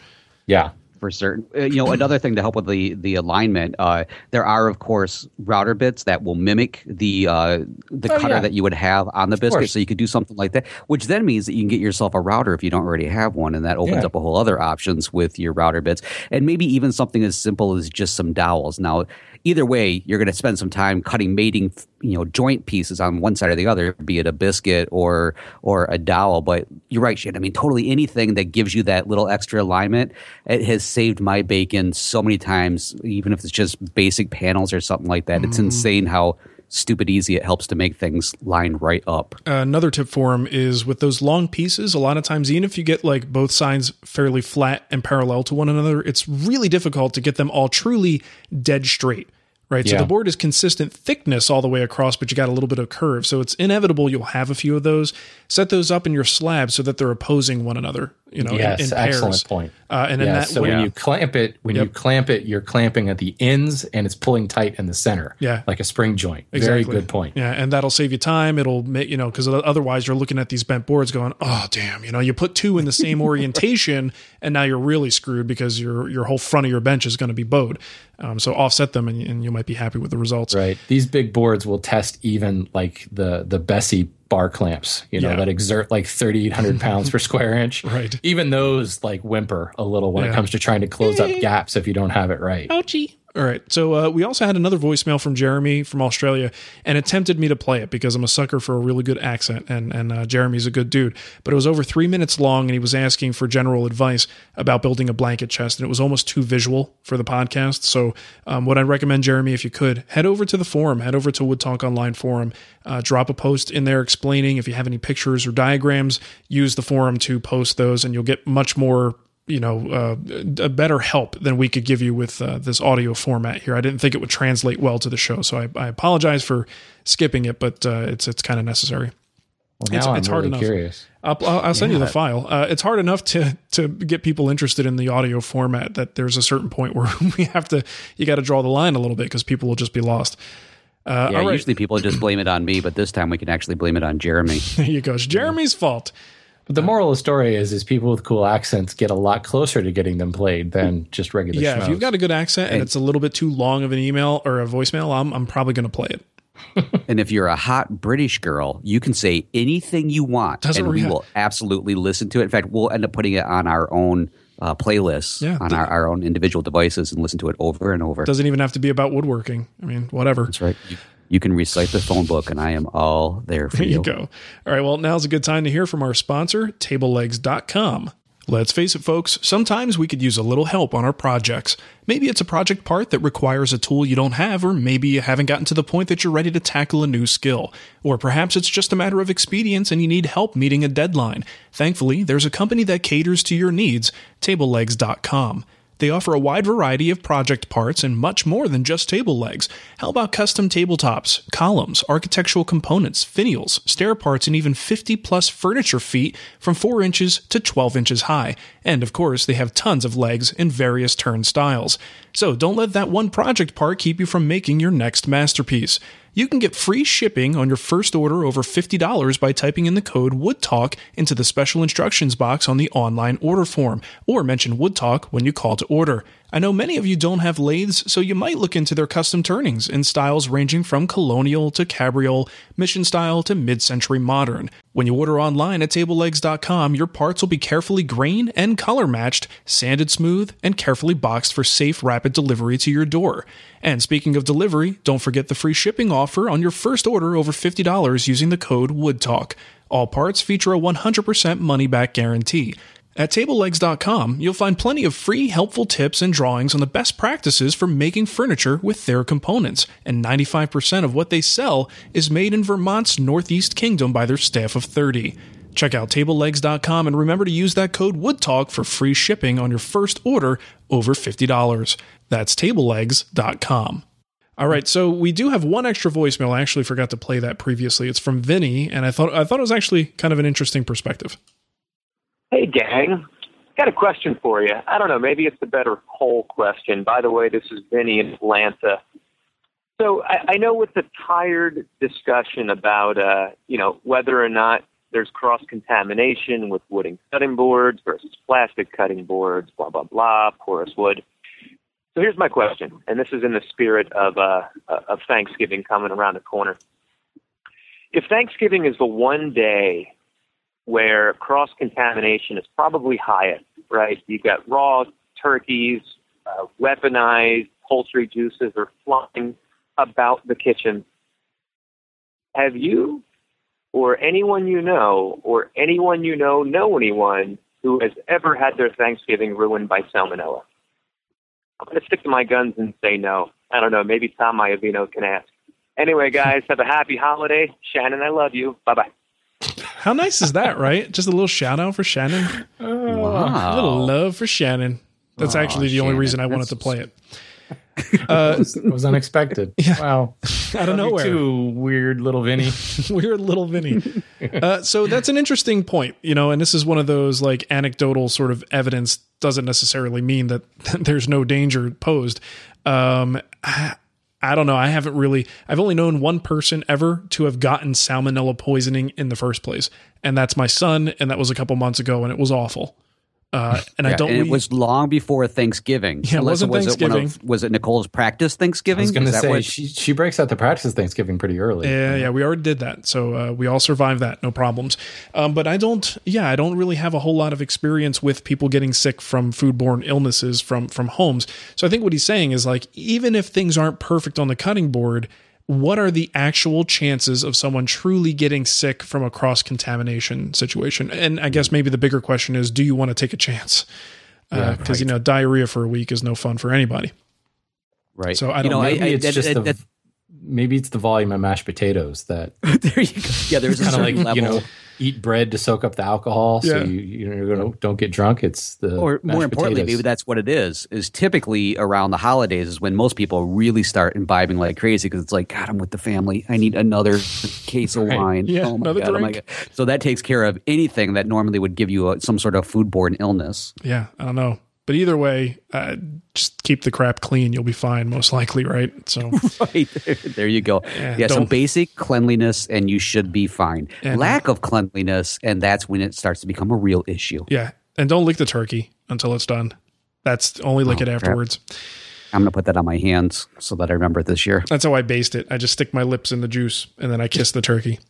C: yeah.
D: For certain. Uh, you know, another thing to help with the the alignment, uh, there are of course router bits that will mimic the uh, the
C: Oh,
D: cutter
C: yeah.
D: that you would have on the
C: Of
D: biscuit.
C: course.
D: So you could do something like that, which then means that you can get yourself a router if you don't already have one, and that opens
C: Yeah.
D: up a whole other options with your router bits, and maybe even something as simple as just some dowels. Now, either way, you're going to spend some time cutting mating, you know, joint pieces on one side or the other, be it a biscuit or or a dowel. But you're right, shit. I mean, totally anything that gives you that little extra alignment, it has saved my bacon so many times. Even if it's just basic panels or something like that, it's
B: Mhm.
D: insane how stupid easy it helps to make things line right up.
B: another tip for them is with those long pieces a lot of times even if you get like both sides fairly flat and parallel to one another it's really difficult to get them all truly dead straight right? So the board is consistent thickness all the way across but you got a little bit of curve. So it's inevitable you'll have a few of those set those up in your slab so that they're opposing one another you know in-
C: yes,
B: in, pairs
C: excellent point.
B: uh, and then
C: Yeah, so
B: way
C: when you clamp it, when you clamp it, you're clamping at the ends and it's pulling tight in the center.
B: Yeah.
C: like a spring joint.
B: Exactly.
C: Very good point.
B: Yeah, and that'll save you time. It'll make you know because otherwise you're looking at these bent boards going, oh damn, you know, you put two in the same orientation, and now you're really screwed because your your whole front of your bench is going to be bowed. Um, so offset them, and, and you might be happy with the results.
C: Right. These big boards will test even like the the Bessey bar clamps, you know,
B: Yeah.
C: that exert like 3,800 pounds per square inch.
B: Right.
C: Even those like whimper a little when
B: Yeah.
C: it comes to trying to close up gaps if you don't have it right.
B: Ouchie. All right. So uh, we also had another voicemail from Jeremy from Australia, and it tempted me to play it because I'm a sucker for a really good accent, and and uh, Jeremy's a good dude. But it was over three minutes long, and he was asking for general advice about building a blanket chest, and it was almost too visual for the podcast. So um, what I'd recommend, Jeremy, if you could head over to the forum, head over to Wood Talk Online forum, uh, drop a post in there explaining if you have any pictures or diagrams, use the forum to post those, and you'll get much more you know uh, a better help than we could give you with uh, this audio format here. I didn't think it would translate well to the show, so I, I apologize for skipping it, but uh, it's it's kind of necessary.
C: Well,
B: it's it's
C: I'm
B: hard
C: really
B: enough.
C: curious.
B: I'll, I'll, send you the file. Uh, it's hard enough to to get people interested in the audio format that there's a certain point where we have to you got to draw the line a little bit because people will just be lost. Uh,
D: yeah,
B: right,
D: usually people just blame it on me, but this time we can actually blame it on Jeremy.
B: there you go. It's Jeremy's fault.
C: But the moral of the story is is people with cool accents get a lot closer to getting them played than just regular
B: Yeah, if you've got a good accent and
D: And-
B: it's a little bit too long of an email or a voicemail, I'm I'm probably going to play it.
D: And if you're a hot British girl, you can say anything you want,
B: Doesn't
D: and we
B: react.
D: will absolutely listen to it. In fact, we'll end up putting it on our own uh, playlists
B: Yeah.
D: on our, our own individual devices and listen to it over and over.
B: Doesn't even have to be about woodworking. I mean, whatever.
D: That's right. You, you can recite the phone book, and I am all there for
B: There
D: you.
B: you go. All right, well, now's a good time to hear from our sponsor, tablelegs.com. Let's face it, folks, sometimes we could use a little help on our projects. Maybe it's a project part that requires a tool you don't have, or maybe you haven't gotten to the point that you're ready to tackle a new skill. Or perhaps it's just a matter of expedience and you need help meeting a deadline. Thankfully, there's a company that caters to your needs, tablelegs.com. They offer a wide variety of project parts and much more than just table legs. How about custom tabletops, columns, architectural components, finials, stair parts, and even 50 plus furniture feet from 4 inches to 12 inches high? And of course, they have tons of legs in various turn styles. So don't let that one project part keep you from making your next masterpiece. You can get free shipping on your first order over $50 by typing in the code WOODTALK into the special instructions box on the online order form, or mention WoodTalk when you call to order. I know many of you don't have lathes, so you might look into their custom turnings in styles ranging from colonial to cabriole, mission style to mid century modern. When you order online at tablelegs.com, your parts will be carefully grain and color matched, sanded smooth, and carefully boxed for safe, rapid delivery to your door. And speaking of delivery, don't forget the free shipping offer on your first order over $50 using the code WOODTALK. All parts feature a 100% money back guarantee. At tablelegs.com, you'll find plenty of free, helpful tips and drawings on the best practices for making furniture with their components, and 95% of what they sell is made in Vermont's Northeast Kingdom by their staff of 30. Check out tablelegs.com and remember to use that code WOODTALK for free shipping on your first order over $50. That's tablelegs.com. All right, so we do have one extra voicemail. I actually forgot to play that previously. It's from Vinny, and I thought I thought it was actually kind of an interesting perspective.
G: Hey, gang. Got a question for you. I don't know. Maybe it's a better poll question. By the way, this is Vinny in Atlanta. So I, I know with the tired discussion about, uh, you know, whether or not there's cross contamination with wooden cutting boards versus plastic cutting boards, blah, blah, blah, porous wood. So here's my question, and this is in the spirit of, uh, of Thanksgiving coming around the corner. If Thanksgiving is the one day where cross contamination is probably highest, right? You've got raw turkeys, uh, weaponized poultry juices are flying about the kitchen. Have you or anyone you know or anyone you know know anyone who has ever had their Thanksgiving ruined by salmonella? I'm going to stick to my guns and say no. I don't know. Maybe Tom Iovino can ask. Anyway, guys, have a happy holiday. Shannon, I love you. Bye bye.
B: How nice is that, right? Just a little shout out for Shannon.
D: Wow.
B: A little love for Shannon. That's
D: Aw,
B: actually the only reason I wanted
D: that's
B: to play it.
C: It
B: Uh,
C: was, it was unexpected. Wow.
B: out of nowhere.
C: too, weird little Vinny.
B: Weird little Vinny. Uh, so that's an interesting point, you know, and this is one of those like anecdotal sort of evidence doesn't necessarily mean that there's no danger posed. Um, I, I don't know. I haven't really, I've only known one person ever to have gotten salmonella poisoning in the first place, and that's my son, and that was a couple months ago, and it was awful. Uh, and I don't.
D: and it
B: we-
D: was long before Thanksgiving.
B: Yeah, it wasn't
D: was It
B: Thanksgiving.
D: of, was it Nicole's practice Thanksgiving?
C: I was going to say she she breaks out the practice Thanksgiving pretty early.
B: Yeah, yeah, we already did that, so uh, we all survived that, no problems. Um, but I don't, yeah, I don't really have a whole lot of experience with people getting sick from foodborne illnesses from from homes. So I think what he's saying is like, even if things aren't perfect on the cutting board, what are the actual chances of someone truly getting sick from a cross contamination situation? And I guess maybe the bigger question is, do you want to take a chance?
C: Uh, yeah,
B: Because you know, diarrhea for a week is no fun for anybody.
D: right.
B: So I don't
D: know,
B: know.
D: I-
C: Maybe it's
D: that-
C: just
D: that-
C: the
D: that-
C: maybe it's the volume of mashed potatoes that
D: there you go. Yeah, there's a
C: kind of
D: certain
C: like you
D: level.
C: know eat bread to soak up the alcohol so you you're gonna don't get drunk. It's the
D: or more importantly,
C: potatoes.
D: maybe that's what it is. Is typically around the holidays is when most people really start imbibing like crazy because it's like, God, I'm with the family. I need another case of
C: Right.
D: wine.
B: Yeah,
D: oh my
B: another
D: god, oh my god. So that takes care of anything that normally would give you a, some sort of foodborne illness.
B: Yeah, I don't know. But either way, uh, just keep the crap clean. You'll be fine, most likely, right? So,
D: Right there you go.
B: Yeah,
D: Yeah, some basic cleanliness, and you should be fine. Lack of cleanliness, and that's when it starts to become a real issue.
B: yeah. And don't lick the turkey until it's done. That's only lick
D: Oh,
B: it
D: crap.
B: afterwards.
D: I'm gonna put that on my hands so that I remember it this year.
B: That's how I baste it. I just stick my lips in the juice and then I kiss the turkey.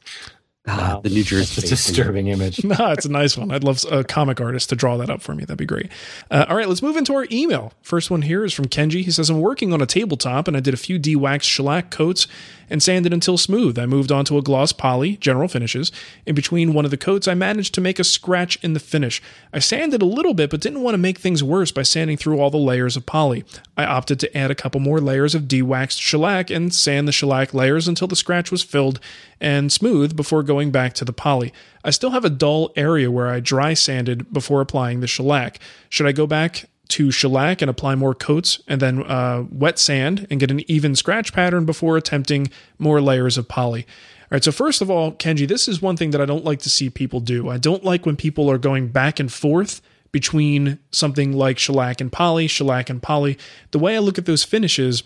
D: Ah, the New Jersey.
C: It's a disturbing image.
B: no, it's a nice one. I'd love a comic artist to draw that up for me. That'd be great. Uh, all right, let's move into our email. First one here is from Kenji. He says, I'm working on a tabletop and I did a few de-waxed shellac coats and sanded until smooth. I moved on to a gloss poly, general finishes. In between one of the coats, I managed to make a scratch in the finish. I sanded a little bit, but didn't want to make things worse by sanding through all the layers of poly. I opted to add a couple more layers of de-waxed shellac and sand the shellac layers until the scratch was filled and smooth before going back to the poly. I still have a dull area where I dry sanded before applying the shellac. Should I go back to shellac and apply more coats and then uh, wet sand and get an even scratch pattern before attempting more layers of poly? All right, so first of all, Kenji, this is one thing that I don't like to see people do. I don't like when people are going back and forth between something like shellac and poly, shellac and poly. The way I look at those finishes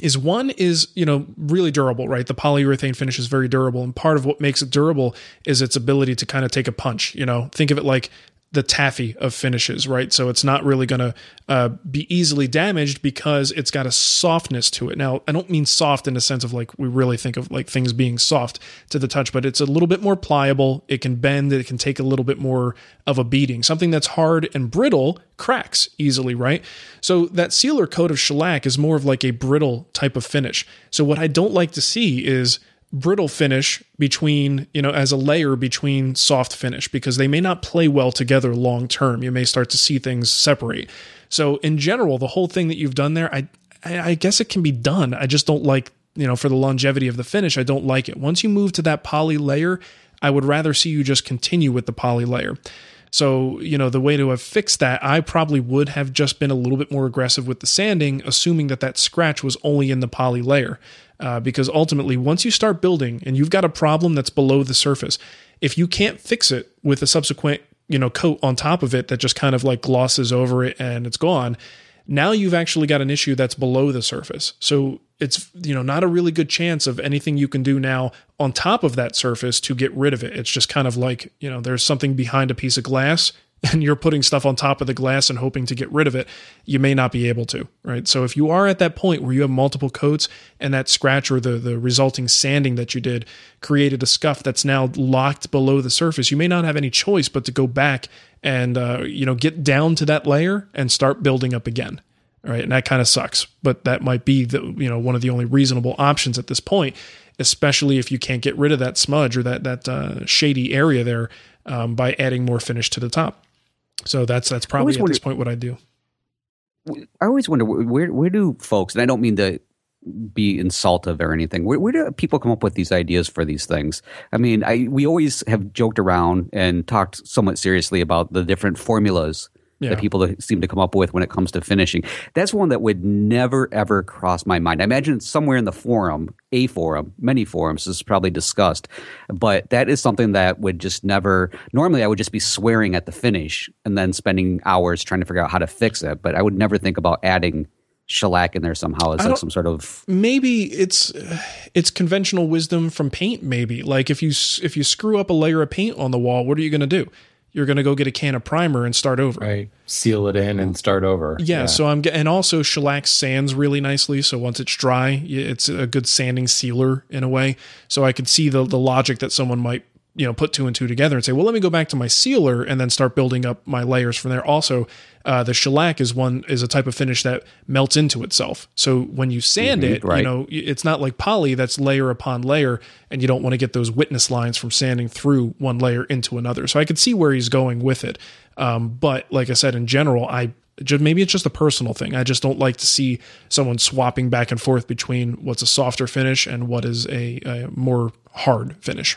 B: is one is you know really durable right? The polyurethane finish is very durable and part of what makes it durable is its ability to kind of take a punch you know? Think of it like the taffy of finishes right so it's not really going to uh, be easily damaged because it's got a softness to it now i don't mean soft in the sense of like we really think of like things being soft to the touch but it's a little bit more pliable it can bend it can take a little bit more of a beating something that's hard and brittle cracks easily, right? So that sealer coat of shellac is more of like a brittle type of finish. So what I don't like to see is brittle finish between, you know, as a layer between soft finish because they may not play well together long term. You may start to see things separate. So in general, the whole thing that you've done there, I I guess it can be done. I just don't like, you know, for the longevity of the finish, I don't like it. Once you move to that poly layer, I would rather see you just continue with the poly layer. So, you know, the way to have fixed that, I probably would have just been a little bit more aggressive with the sanding, assuming that that scratch was only in the poly layer. Uh, because ultimately, once you start building and you've got a problem that's below the surface, if you can't fix it with a subsequent, you know, coat on top of it that just kind of like glosses over it and it's gone, Now you've actually got an issue that's below the surface. So it's you know not a really good chance of anything you can do now on top of that surface to get rid of it. It's just kind of like, you know, there's something behind a piece of glass and you're putting stuff on top of the glass and hoping to get rid of it, you may not be able to, right? So if you are at that point where you have multiple coats and that scratch or the, the resulting sanding that you did created a scuff that's now locked below the surface, you may not have any choice but to go back and, uh, you know, get down to that layer and start building up again. Right. And that kind of sucks, but that might be the, you know, one of the only reasonable options at this point, especially if you can't get rid of that smudge or that, that uh, shady area there um, by adding more finish to the top. So that's that's probably at wonder, this point what I do.
D: I always wonder where where do folks, and I don't mean to be insultive or anything. Where, where, do people come up with these ideas for these things? I mean, I we always have joked around and talked somewhat seriously about the different formulas yeah. that people seem to come up with when it comes to finishing. That's one that would never ever cross my mind. I imagine somewhere in the forum, a forum, many forums, this is probably discussed, but that is something that would just never. Normally, I would just be swearing at the finish and then spending hours trying to figure out how to fix it. But I would never think about adding shellac in there somehow as like some sort of
B: maybe it's it's conventional wisdom from paint maybe like if you if you screw up a layer of paint on the wall what are you going to do you're going to go get a can of primer and start over.
C: Right. Seal it in and start over.
B: Yeah, yeah. So I'm and also shellac sands really nicely. So once it's dry, it's a good sanding sealer in a way. So I could see the the logic that someone might you know put two and two together and say well let me go back to my sealer and then start building up my layers from there also uh, the shellac is one is a type of finish that melts into itself so when you sand mm-hmm, it right. you know it's not like poly that's layer upon layer and you don't want to get those witness lines from sanding through one layer into another so i could see where he's going with it um, but like i said in general i just maybe it's just a personal thing. I just don't like to see someone swapping back and forth between what's a softer finish and what is a, a more hard finish.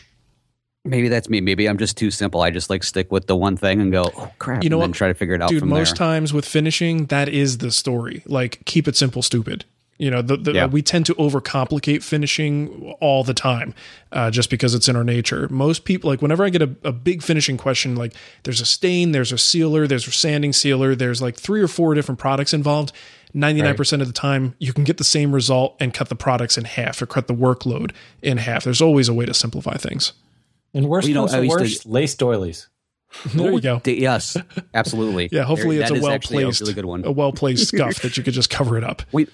D: Maybe that's me. Maybe I'm just too simple. I just like stick with the one thing and go, oh crap, you know and what? try to figure it out.
B: Dude, most
D: there.
B: times with finishing, that is the story. Like, keep it simple, stupid. You know, the, the yeah. we tend to overcomplicate finishing all the time, uh, just because it's in our nature. Most people, like, whenever I get a, a big finishing question, like, there's a stain, there's a sealer, there's a sanding sealer, there's like three or four different products involved. 99% right. of the time, you can get the same result and cut the products in half or cut the workload in half. There's always a way to simplify things.
C: And worst well, comes to worst, to, lace doilies.
B: There you go.
D: Yes, absolutely.
B: yeah, hopefully there, it's a well placed, a, really good one. a well placed scuff that you could just cover it up.
D: We,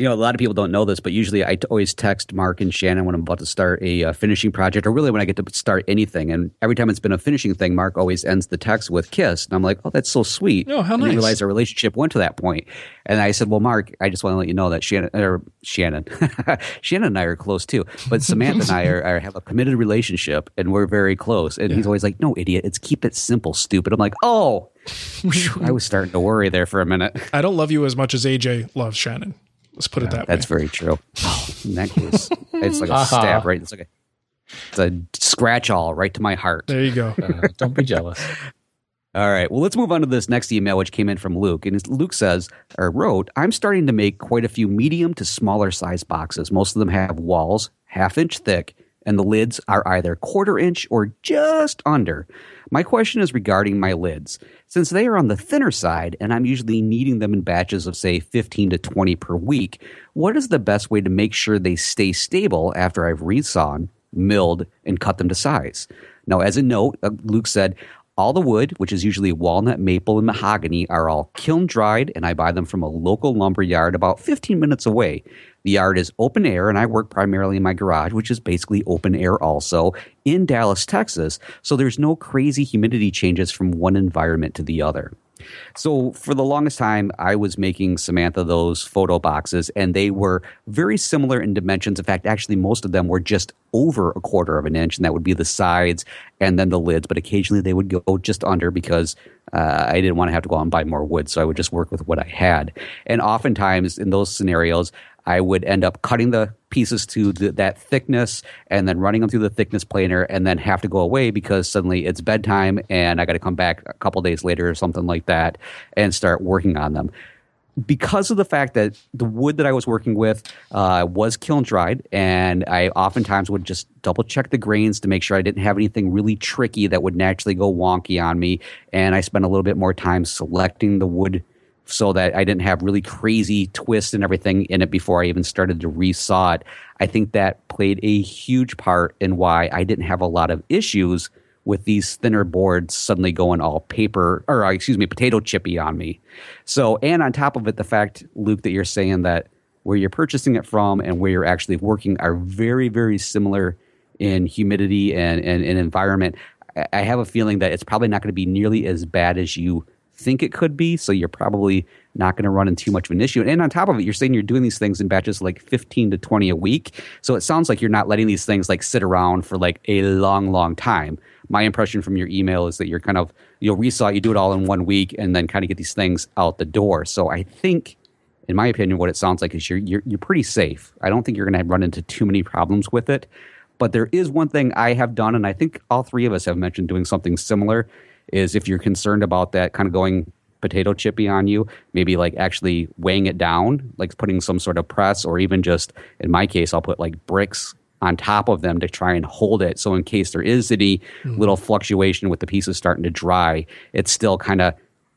D: you know, a lot of people don't know this, but usually I always text Marc and Shannon when I'm about to start a uh, finishing project, or really when I get to start anything. And every time it's been a finishing thing, Marc always ends the text with "kiss," and I'm like, "Oh, that's so sweet."
B: Oh, how nice!
D: I realized our relationship went to that point, and I said, "Well, Marc, I just want to let you know that Shannon, or Shannon, Shannon and I are close too, but Samantha and I are, are, have a committed relationship, and we're very close." And yeah. he's always like, "No, idiot, it's keep it simple, stupid." I'm like, "Oh." I was starting to worry there for a minute.
B: I don't love you as much as AJ loves Shannon. Let's put yeah, it that
D: that's way. That's very true. Oh, in that case, it's like a uh-huh. stab, right? It's like a, it's a scratch all right to my heart.
B: There you go.
C: Uh, don't be jealous.
D: All right. Well, let's move on to this next email, which came in from Luke. And Luke says, or wrote, I'm starting to make quite a few medium to smaller size boxes. Most of them have walls half inch thick, and the lids are either quarter inch or just under. My question is regarding my lids. Since they are on the thinner side and I'm usually needing them in batches of, say, 15 to 20 per week, what is the best way to make sure they stay stable after I've resawn, milled, and cut them to size? Now, as a note, uh, Luke said, all the wood, which is usually walnut, maple, and mahogany, are all kiln dried, and I buy them from a local lumber yard about 15 minutes away. The yard is open air, and I work primarily in my garage, which is basically open air also in Dallas, Texas. So there's no crazy humidity changes from one environment to the other. So for the longest time, I was making Samantha those photo boxes, and they were very similar in dimensions. In fact, actually, most of them were just over a quarter of an inch, and that would be the sides and then the lids. But occasionally, they would go just under because uh, I didn't want to have to go out and buy more wood, so I would just work with what I had. And oftentimes, in those scenarios, I would end up cutting the pieces to the, that thickness and then running them through the thickness planer and then have to go away because suddenly it's bedtime and I got to come back a couple days later or something like that and start working on them. Because of the fact that the wood that I was working with uh, was kiln dried, and I oftentimes would just double check the grains to make sure I didn't have anything really tricky that would naturally go wonky on me. And I spent a little bit more time selecting the wood so that I didn't have really crazy twists and everything in it before I even started to resaw it. I think that played a huge part in why I didn't have a lot of issues with these thinner boards suddenly going all paper or uh, excuse me potato chippy on me. So and on top of it, the fact Luke that you're saying that where you're purchasing it from and where you're actually working are very very similar in humidity and, and, and environment. I have a feeling that it's probably not going to be nearly as bad as you think it could be. So you're probably not going to run into too much of an issue. And on top of it, you're saying you're doing these things in batches like 15 to 20 a week. So it sounds like you're not letting these things like sit around for like a long, long time. My impression from your email is that you're kind of, you'll resaw, you do it all in one week and then kind of get these things out the door. So I think, in my opinion, what it sounds like is you're, you're, you're pretty safe. I don't think you're going to run into too many problems with it. But there is one thing I have done, and I think all three of us have mentioned doing something similar, is if you're concerned about that kind of going potato chippy on you, maybe like actually weighing it down, like putting some sort of press, or even just in my case, I'll put like bricks on top of them to try and hold it. So in case there is any mm-hmm. little fluctuation with the pieces starting to dry, it still kind of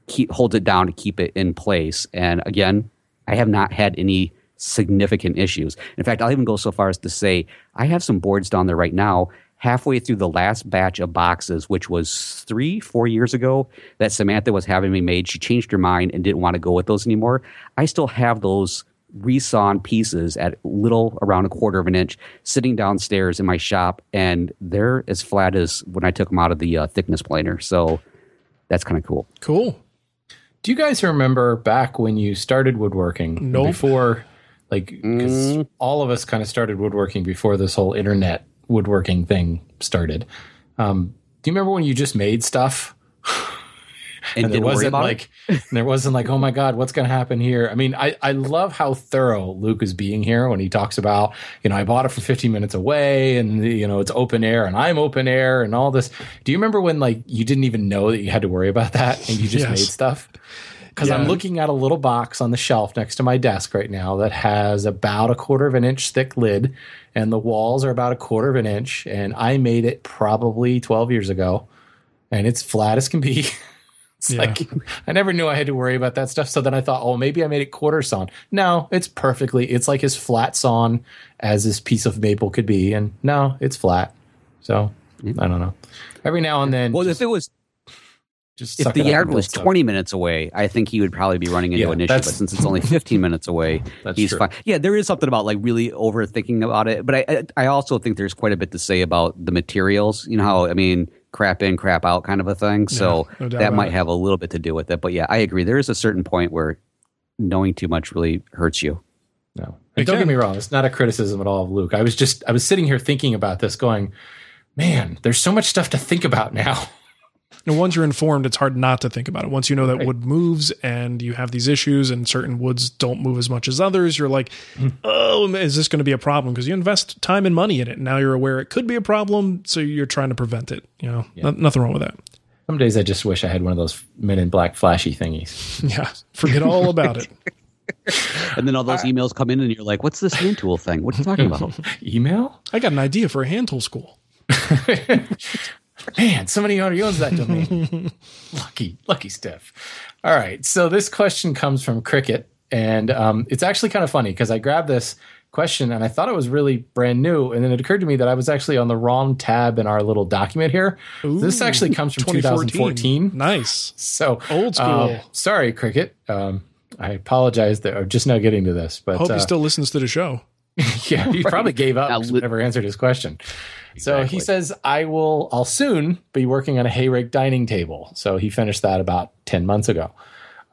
D: keep holds it down to keep it in place. And again, I have not had any significant issues. In fact, I'll even go so far as to say I have some boards down there right now halfway through the last batch of boxes, which was three, four years ago, that Samantha was having me made. She changed her mind and didn't want to go with those anymore. I still have those resawn pieces at little around a quarter of an inch sitting downstairs in my shop, and they're as flat as when I took them out of the uh, thickness planer. So that's kind of cool.
B: Cool.
C: Do you guys remember back when you started woodworking?
B: Nope.
C: Before, like, because mm. all of us kind of started woodworking before this whole internet woodworking thing started. Um, do you remember when you just made stuff?
D: and, and there
C: wasn't like there wasn't like oh my god what's going to happen here i mean i i love how thorough luke is being here when he talks about you know i bought it from 15 minutes away and you know it's open air and i'm open air and all this do you remember when like you didn't even know that you had to worry about that and you just yes. made stuff because yeah. I'm looking at a little box on the shelf next to my desk right now that has about a quarter of an inch thick lid, and the walls are about a quarter of an inch. And I made it probably 12 years ago, and it's flat as can be. it's yeah. like I never knew I had to worry about that stuff. So then I thought, oh, maybe I made it quarter sawn. No, it's perfectly. It's like as flat sawn as this piece of maple could be, and no, it's flat. So mm. I don't know. Every now and then,
D: well, just, if it was just if the yard was 20 minutes away, I think he would probably be running into yeah, an issue. But since it's only 15 minutes away, he's true. fine. Yeah, there is something about like really overthinking about it. But I, I also think there's quite a bit to say about the materials. You know how, I mean, crap in, crap out kind of a thing. So no that might it. have a little bit to do with it. But yeah, I agree. There is a certain point where knowing too much really hurts you.
C: No. And don't get me wrong. It's not a criticism at all of Luke. I was just, I was sitting here thinking about this going, man, there's so much stuff to think about now.
B: And once you're informed, it's hard not to think about it. Once you know that right. wood moves and you have these issues and certain woods don't move as much as others, you're like, mm. oh, is this going to be a problem? Because you invest time and money in it. And now you're aware it could be a problem. So you're trying to prevent it. You know, yeah. nothing wrong with that.
C: Some days I just wish I had one of those men in black flashy thingies.
B: Yeah. Forget all about it.
D: and then all those emails come in and you're like, what's this hand tool thing? What are you talking about?
C: Email?
B: I got an idea for a hand tool school.
C: Man, somebody already owns that domain. lucky, lucky Steph. All right. So this question comes from Cricket, and um, it's actually kind of funny because I grabbed this question and I thought it was really brand new, and then it occurred to me that I was actually on the wrong tab in our little document here. Ooh, this actually comes from 2014.
B: Nice.
C: So
B: old school.
C: Uh, sorry, Cricket. Um, I apologize that I'm just now getting to this, but I
B: hope
C: uh,
B: he still listens to the show.
C: yeah, he probably gave up. Never answered his question. Exactly. So he says, I will, I'll soon be working on a hay rake dining table. So he finished that about 10 months ago.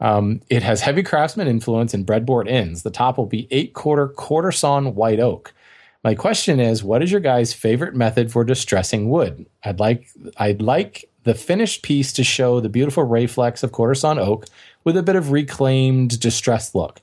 C: Um, it has heavy craftsman influence and breadboard ends. The top will be eight quarter quarter sawn white oak. My question is, what is your guys' favorite method for distressing wood? I'd like, I'd like the finished piece to show the beautiful reflex of quarter sawn oak with a bit of reclaimed distressed look.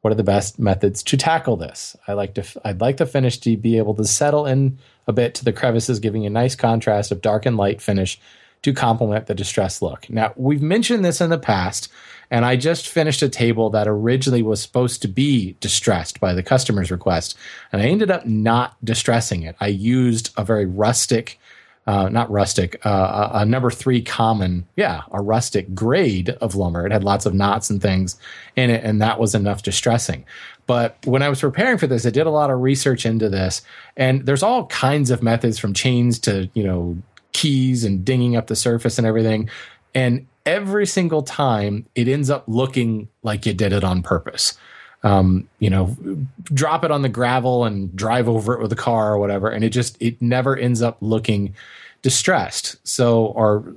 C: What are the best methods to tackle this? I like to, I'd like the finish to be able to settle in a bit to the crevices, giving a nice contrast of dark and light finish to complement the distressed look. Now, we've mentioned this in the past, and I just finished a table that originally was supposed to be distressed by the customer's request, and I ended up not distressing it. I used a very rustic uh, not rustic, uh, a, a number three common, yeah, a rustic grade of lumber. It had lots of knots and things in it, and that was enough distressing. But when I was preparing for this, I did a lot of research into this, and there's all kinds of methods from chains to you know keys and dinging up the surface and everything, and every single time it ends up looking like you did it on purpose um, you know, drop it on the gravel and drive over it with a car or whatever, and it just it never ends up looking distressed. So or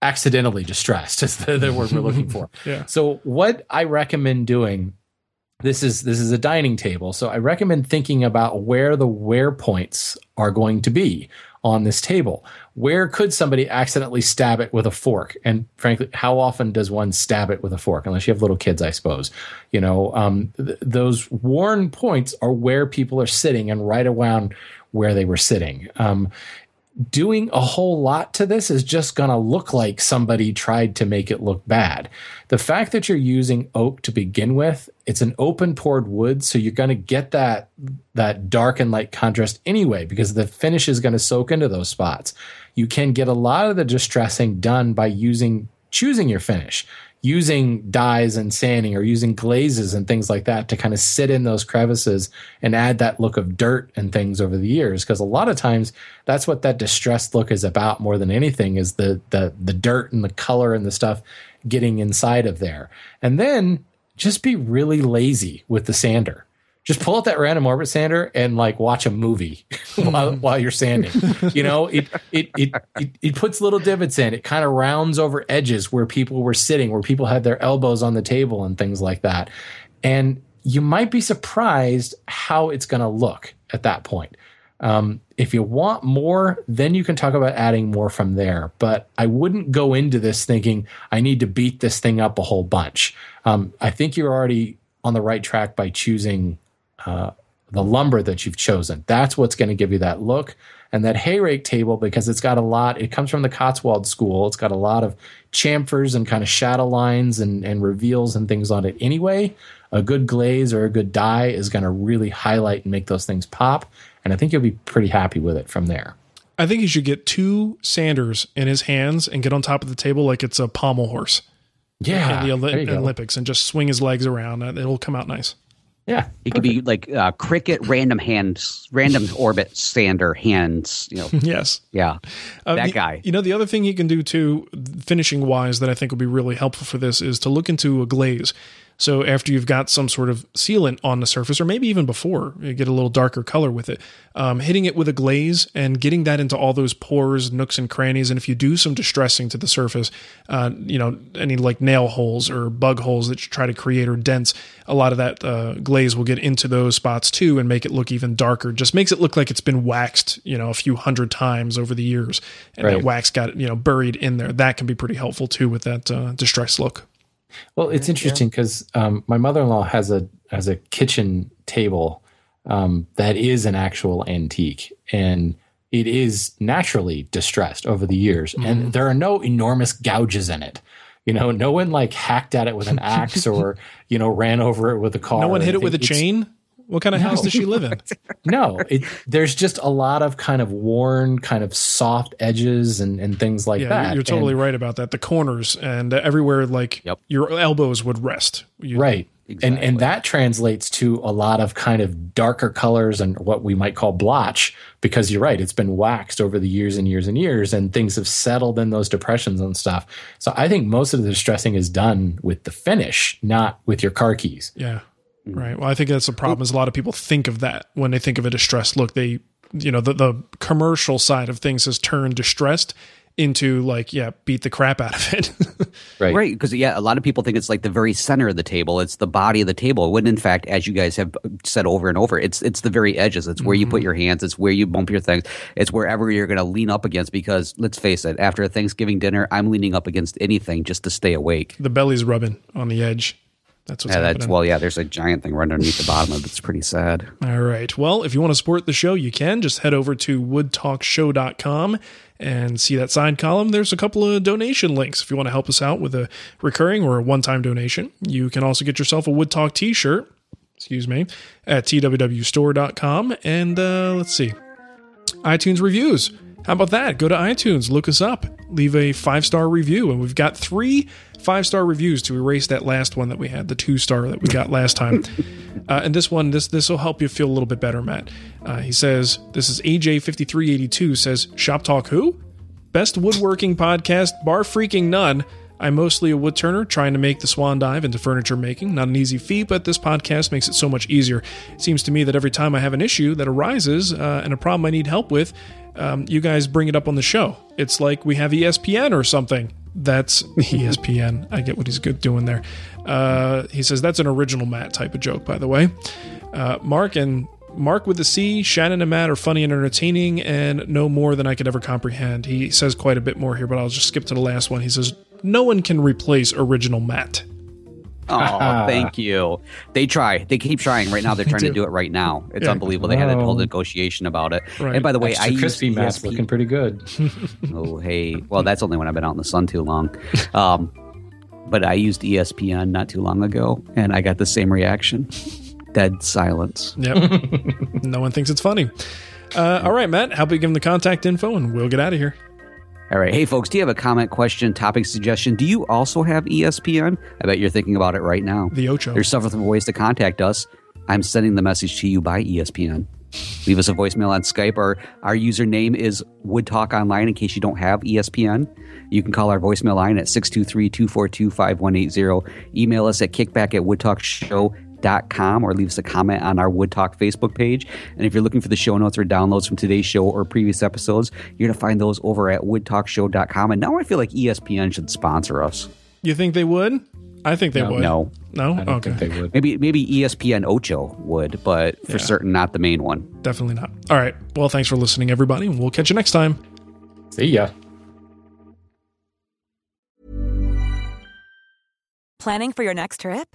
C: accidentally distressed is the, the word we're looking for.
B: Yeah.
C: So what I recommend doing this is this is a dining table. So I recommend thinking about where the wear points are going to be on this table. Where could somebody accidentally stab it with a fork? And frankly, how often does one stab it with a fork? Unless you have little kids, I suppose. You know, um, th- those worn points are where people are sitting and right around where they were sitting. Um, doing a whole lot to this is just going to look like somebody tried to make it look bad. The fact that you're using oak to begin with, it's an open pored wood, so you're going to get that that dark and light contrast anyway because the finish is going to soak into those spots. You can get a lot of the distressing done by using choosing your finish using dyes and sanding or using glazes and things like that to kind of sit in those crevices and add that look of dirt and things over the years. Because a lot of times that's what that distressed look is about more than anything is the the the dirt and the color and the stuff getting inside of there. And then just be really lazy with the sander just pull out that random orbit sander and like watch a movie while, while you're sanding. You know, it, it it it it puts little divots in. It kind of rounds over edges where people were sitting, where people had their elbows on the table and things like that. And you might be surprised how it's going to look at that point. Um, if you want more, then you can talk about adding more from there. But I wouldn't go into this thinking I need to beat this thing up a whole bunch. Um, I think you're already on the right track by choosing uh, the lumber that you've chosen. That's what's going to give you that look. And that hay rake table, because it's got a lot, it comes from the Cotswold school. It's got a lot of chamfers and kind of shadow lines and, and reveals and things on it anyway. A good glaze or a good dye is going to really highlight and make those things pop. And I think you'll be pretty happy with it from there.
B: I think he should get two sanders in his hands and get on top of the table like it's a pommel horse.
C: Yeah.
B: In the Oli- Olympics and just swing his legs around. It'll come out nice.
C: Yeah.
D: It could be like uh, cricket random hands, random orbit sander hands. You know,
B: yes.
D: yeah,
B: Uh,
D: that
B: the-
D: guy.
B: You know, the other thing he can do too, finishing wise, that I think would be really helpful for this is to look into a glaze. So after you've got some sort of sealant on the surface, or maybe even before, you get a little darker color with it, um, hitting it with a glaze and getting that into all those pores, nooks, and crannies. And if you do some distressing to the surface, uh, you know, any like nail holes or bug holes that you try to create or dents, a lot of that uh, glaze will get into those spots too and make it look even darker. Just makes it look like it's been waxed, you know, a few hundred times over the years, and
C: Right.
B: that wax got you know buried in there. That can be pretty helpful too with that uh, distressed look.
C: Well, it's interesting because um, my mother-in-law has a has a kitchen table um, that is an actual antique, and it is naturally distressed over the years,
B: Mm-hmm.
C: and there are no enormous gouges in it. You know, no one like hacked at it with an axe or you know ran over it with a car.
B: no one hit it with a.
C: It's-
B: chain. What kind of house does she live in?
C: No, it, there's just a lot of kind of worn, kind of soft edges and, and things like
B: yeah,
C: that.
B: you're, you're totally
C: And-
B: right about that. The corners and everywhere, like your elbows would rest. You-
C: right and and that translates to a lot of kind of darker colors and what we might call blotch because you're right it's been waxed over the years and years and years and things have settled in those depressions and stuff so i think most of the distressing is done with the finish not with your car keys
B: Yeah. Mm. Right. Well, I think that's the problem is a lot of people think of that when they think of a distressed look. They, you know, the, the commercial side of things has turned distressed into like, yeah, beat the crap out of it.
C: right.
D: Right, because yeah, a lot of people think it's like the very center of the table. It's the body of the table. When in fact, as you guys have uh, said over and over, it's it's the very edges. It's where you put mm-hmm. your hands. It's where you bump your things. It's wherever you're going to lean up against. Because let's face it, after a Thanksgiving dinner, I'm leaning up against anything just to stay awake.
B: the belly's rubbing on the edge. That's what's
D: yeah,
B: happening.
D: that's well, yeah. There's a giant thing right underneath the bottom of it. It's pretty sad.
B: All right. Well, if you want to support the show, you can just head over to woodtalkshow.com and see that side column. There's a couple of donation links if you want to help us out with a recurring or a one time donation. You can also get yourself a Wood Talk t shirt, excuse me, at twwstore.com. And uh, let's see, iTunes reviews How about that? Go to iTunes, look us up, leave a five star review. And we've got three five star reviews to erase that last one that we had, the two star that we got last time. uh, and this one, this this will help you feel a little bit better, Matt. Uh, he says, This is AJ5382 says, Shop Talk who? Best woodworking podcast, bar freaking none. I'm mostly a wood turner trying to make the swan dive into furniture making. Not an easy feat, but this podcast makes it so much easier. It seems to me that every time I have an issue that arises uh, and a problem I need help with, um, you guys bring it up on the show. It's like we have ESPN or something. That's ESPN. I get what he's good doing there. Uh, he says that's an original Matt type of joke, by the way. Uh, Mark and Mark with the C, Shannon and Matt are funny and entertaining and no more than I could ever comprehend. He says quite a bit more here, but I'll just skip to the last one. He says, No one can replace original Matt.
D: Oh, thank you. They try. They keep trying. Right now, they're trying to do it right now. It's
B: Yeah.
D: unbelievable. They had a whole negotiation about it.
B: Right.
D: And by the way,
C: Extra
D: I
C: crispy
D: ESP
C: looking pretty good.
D: oh, hey. Well, that's only when I've been out in the sun too long. Um, but I used ESPN not too long ago, and I got the same reaction. Dead silence.
B: Yep. no one thinks it's funny. Uh, all right, Matt, how about you give him the contact info and we'll get out of here.
D: All right. Hey, folks, do you have a comment, question, topic suggestion? Do you also have ESPN? I bet you're thinking about it right now.
B: The Ocho.
D: There's several ways to contact us. I'm sending the message to you by ESPN. Leave us a voicemail on Skype. Our, our username is Wood Talk Online in case you don't have ESPN. You can call our voicemail line at 623 242 5180. Email us at kickback at woodtalkshow.com or leave us a comment on our Wood Talk Facebook page. And if you're looking for the show notes or downloads from today's show or previous episodes, you're going to find those over at woodtalkshow.com. And now I feel like ESPN should sponsor us.
B: You think they would? I think they
D: No.
B: would.
D: No.
B: No?
C: I don't
B: okay.
C: think they would.
D: Maybe maybe ESPN Ocho would, but for
B: Yeah.
D: certain not the main one.
B: Definitely not. All right. Well, thanks for listening, everybody, and we'll catch you next time.
C: See ya.
H: Planning for your next trip?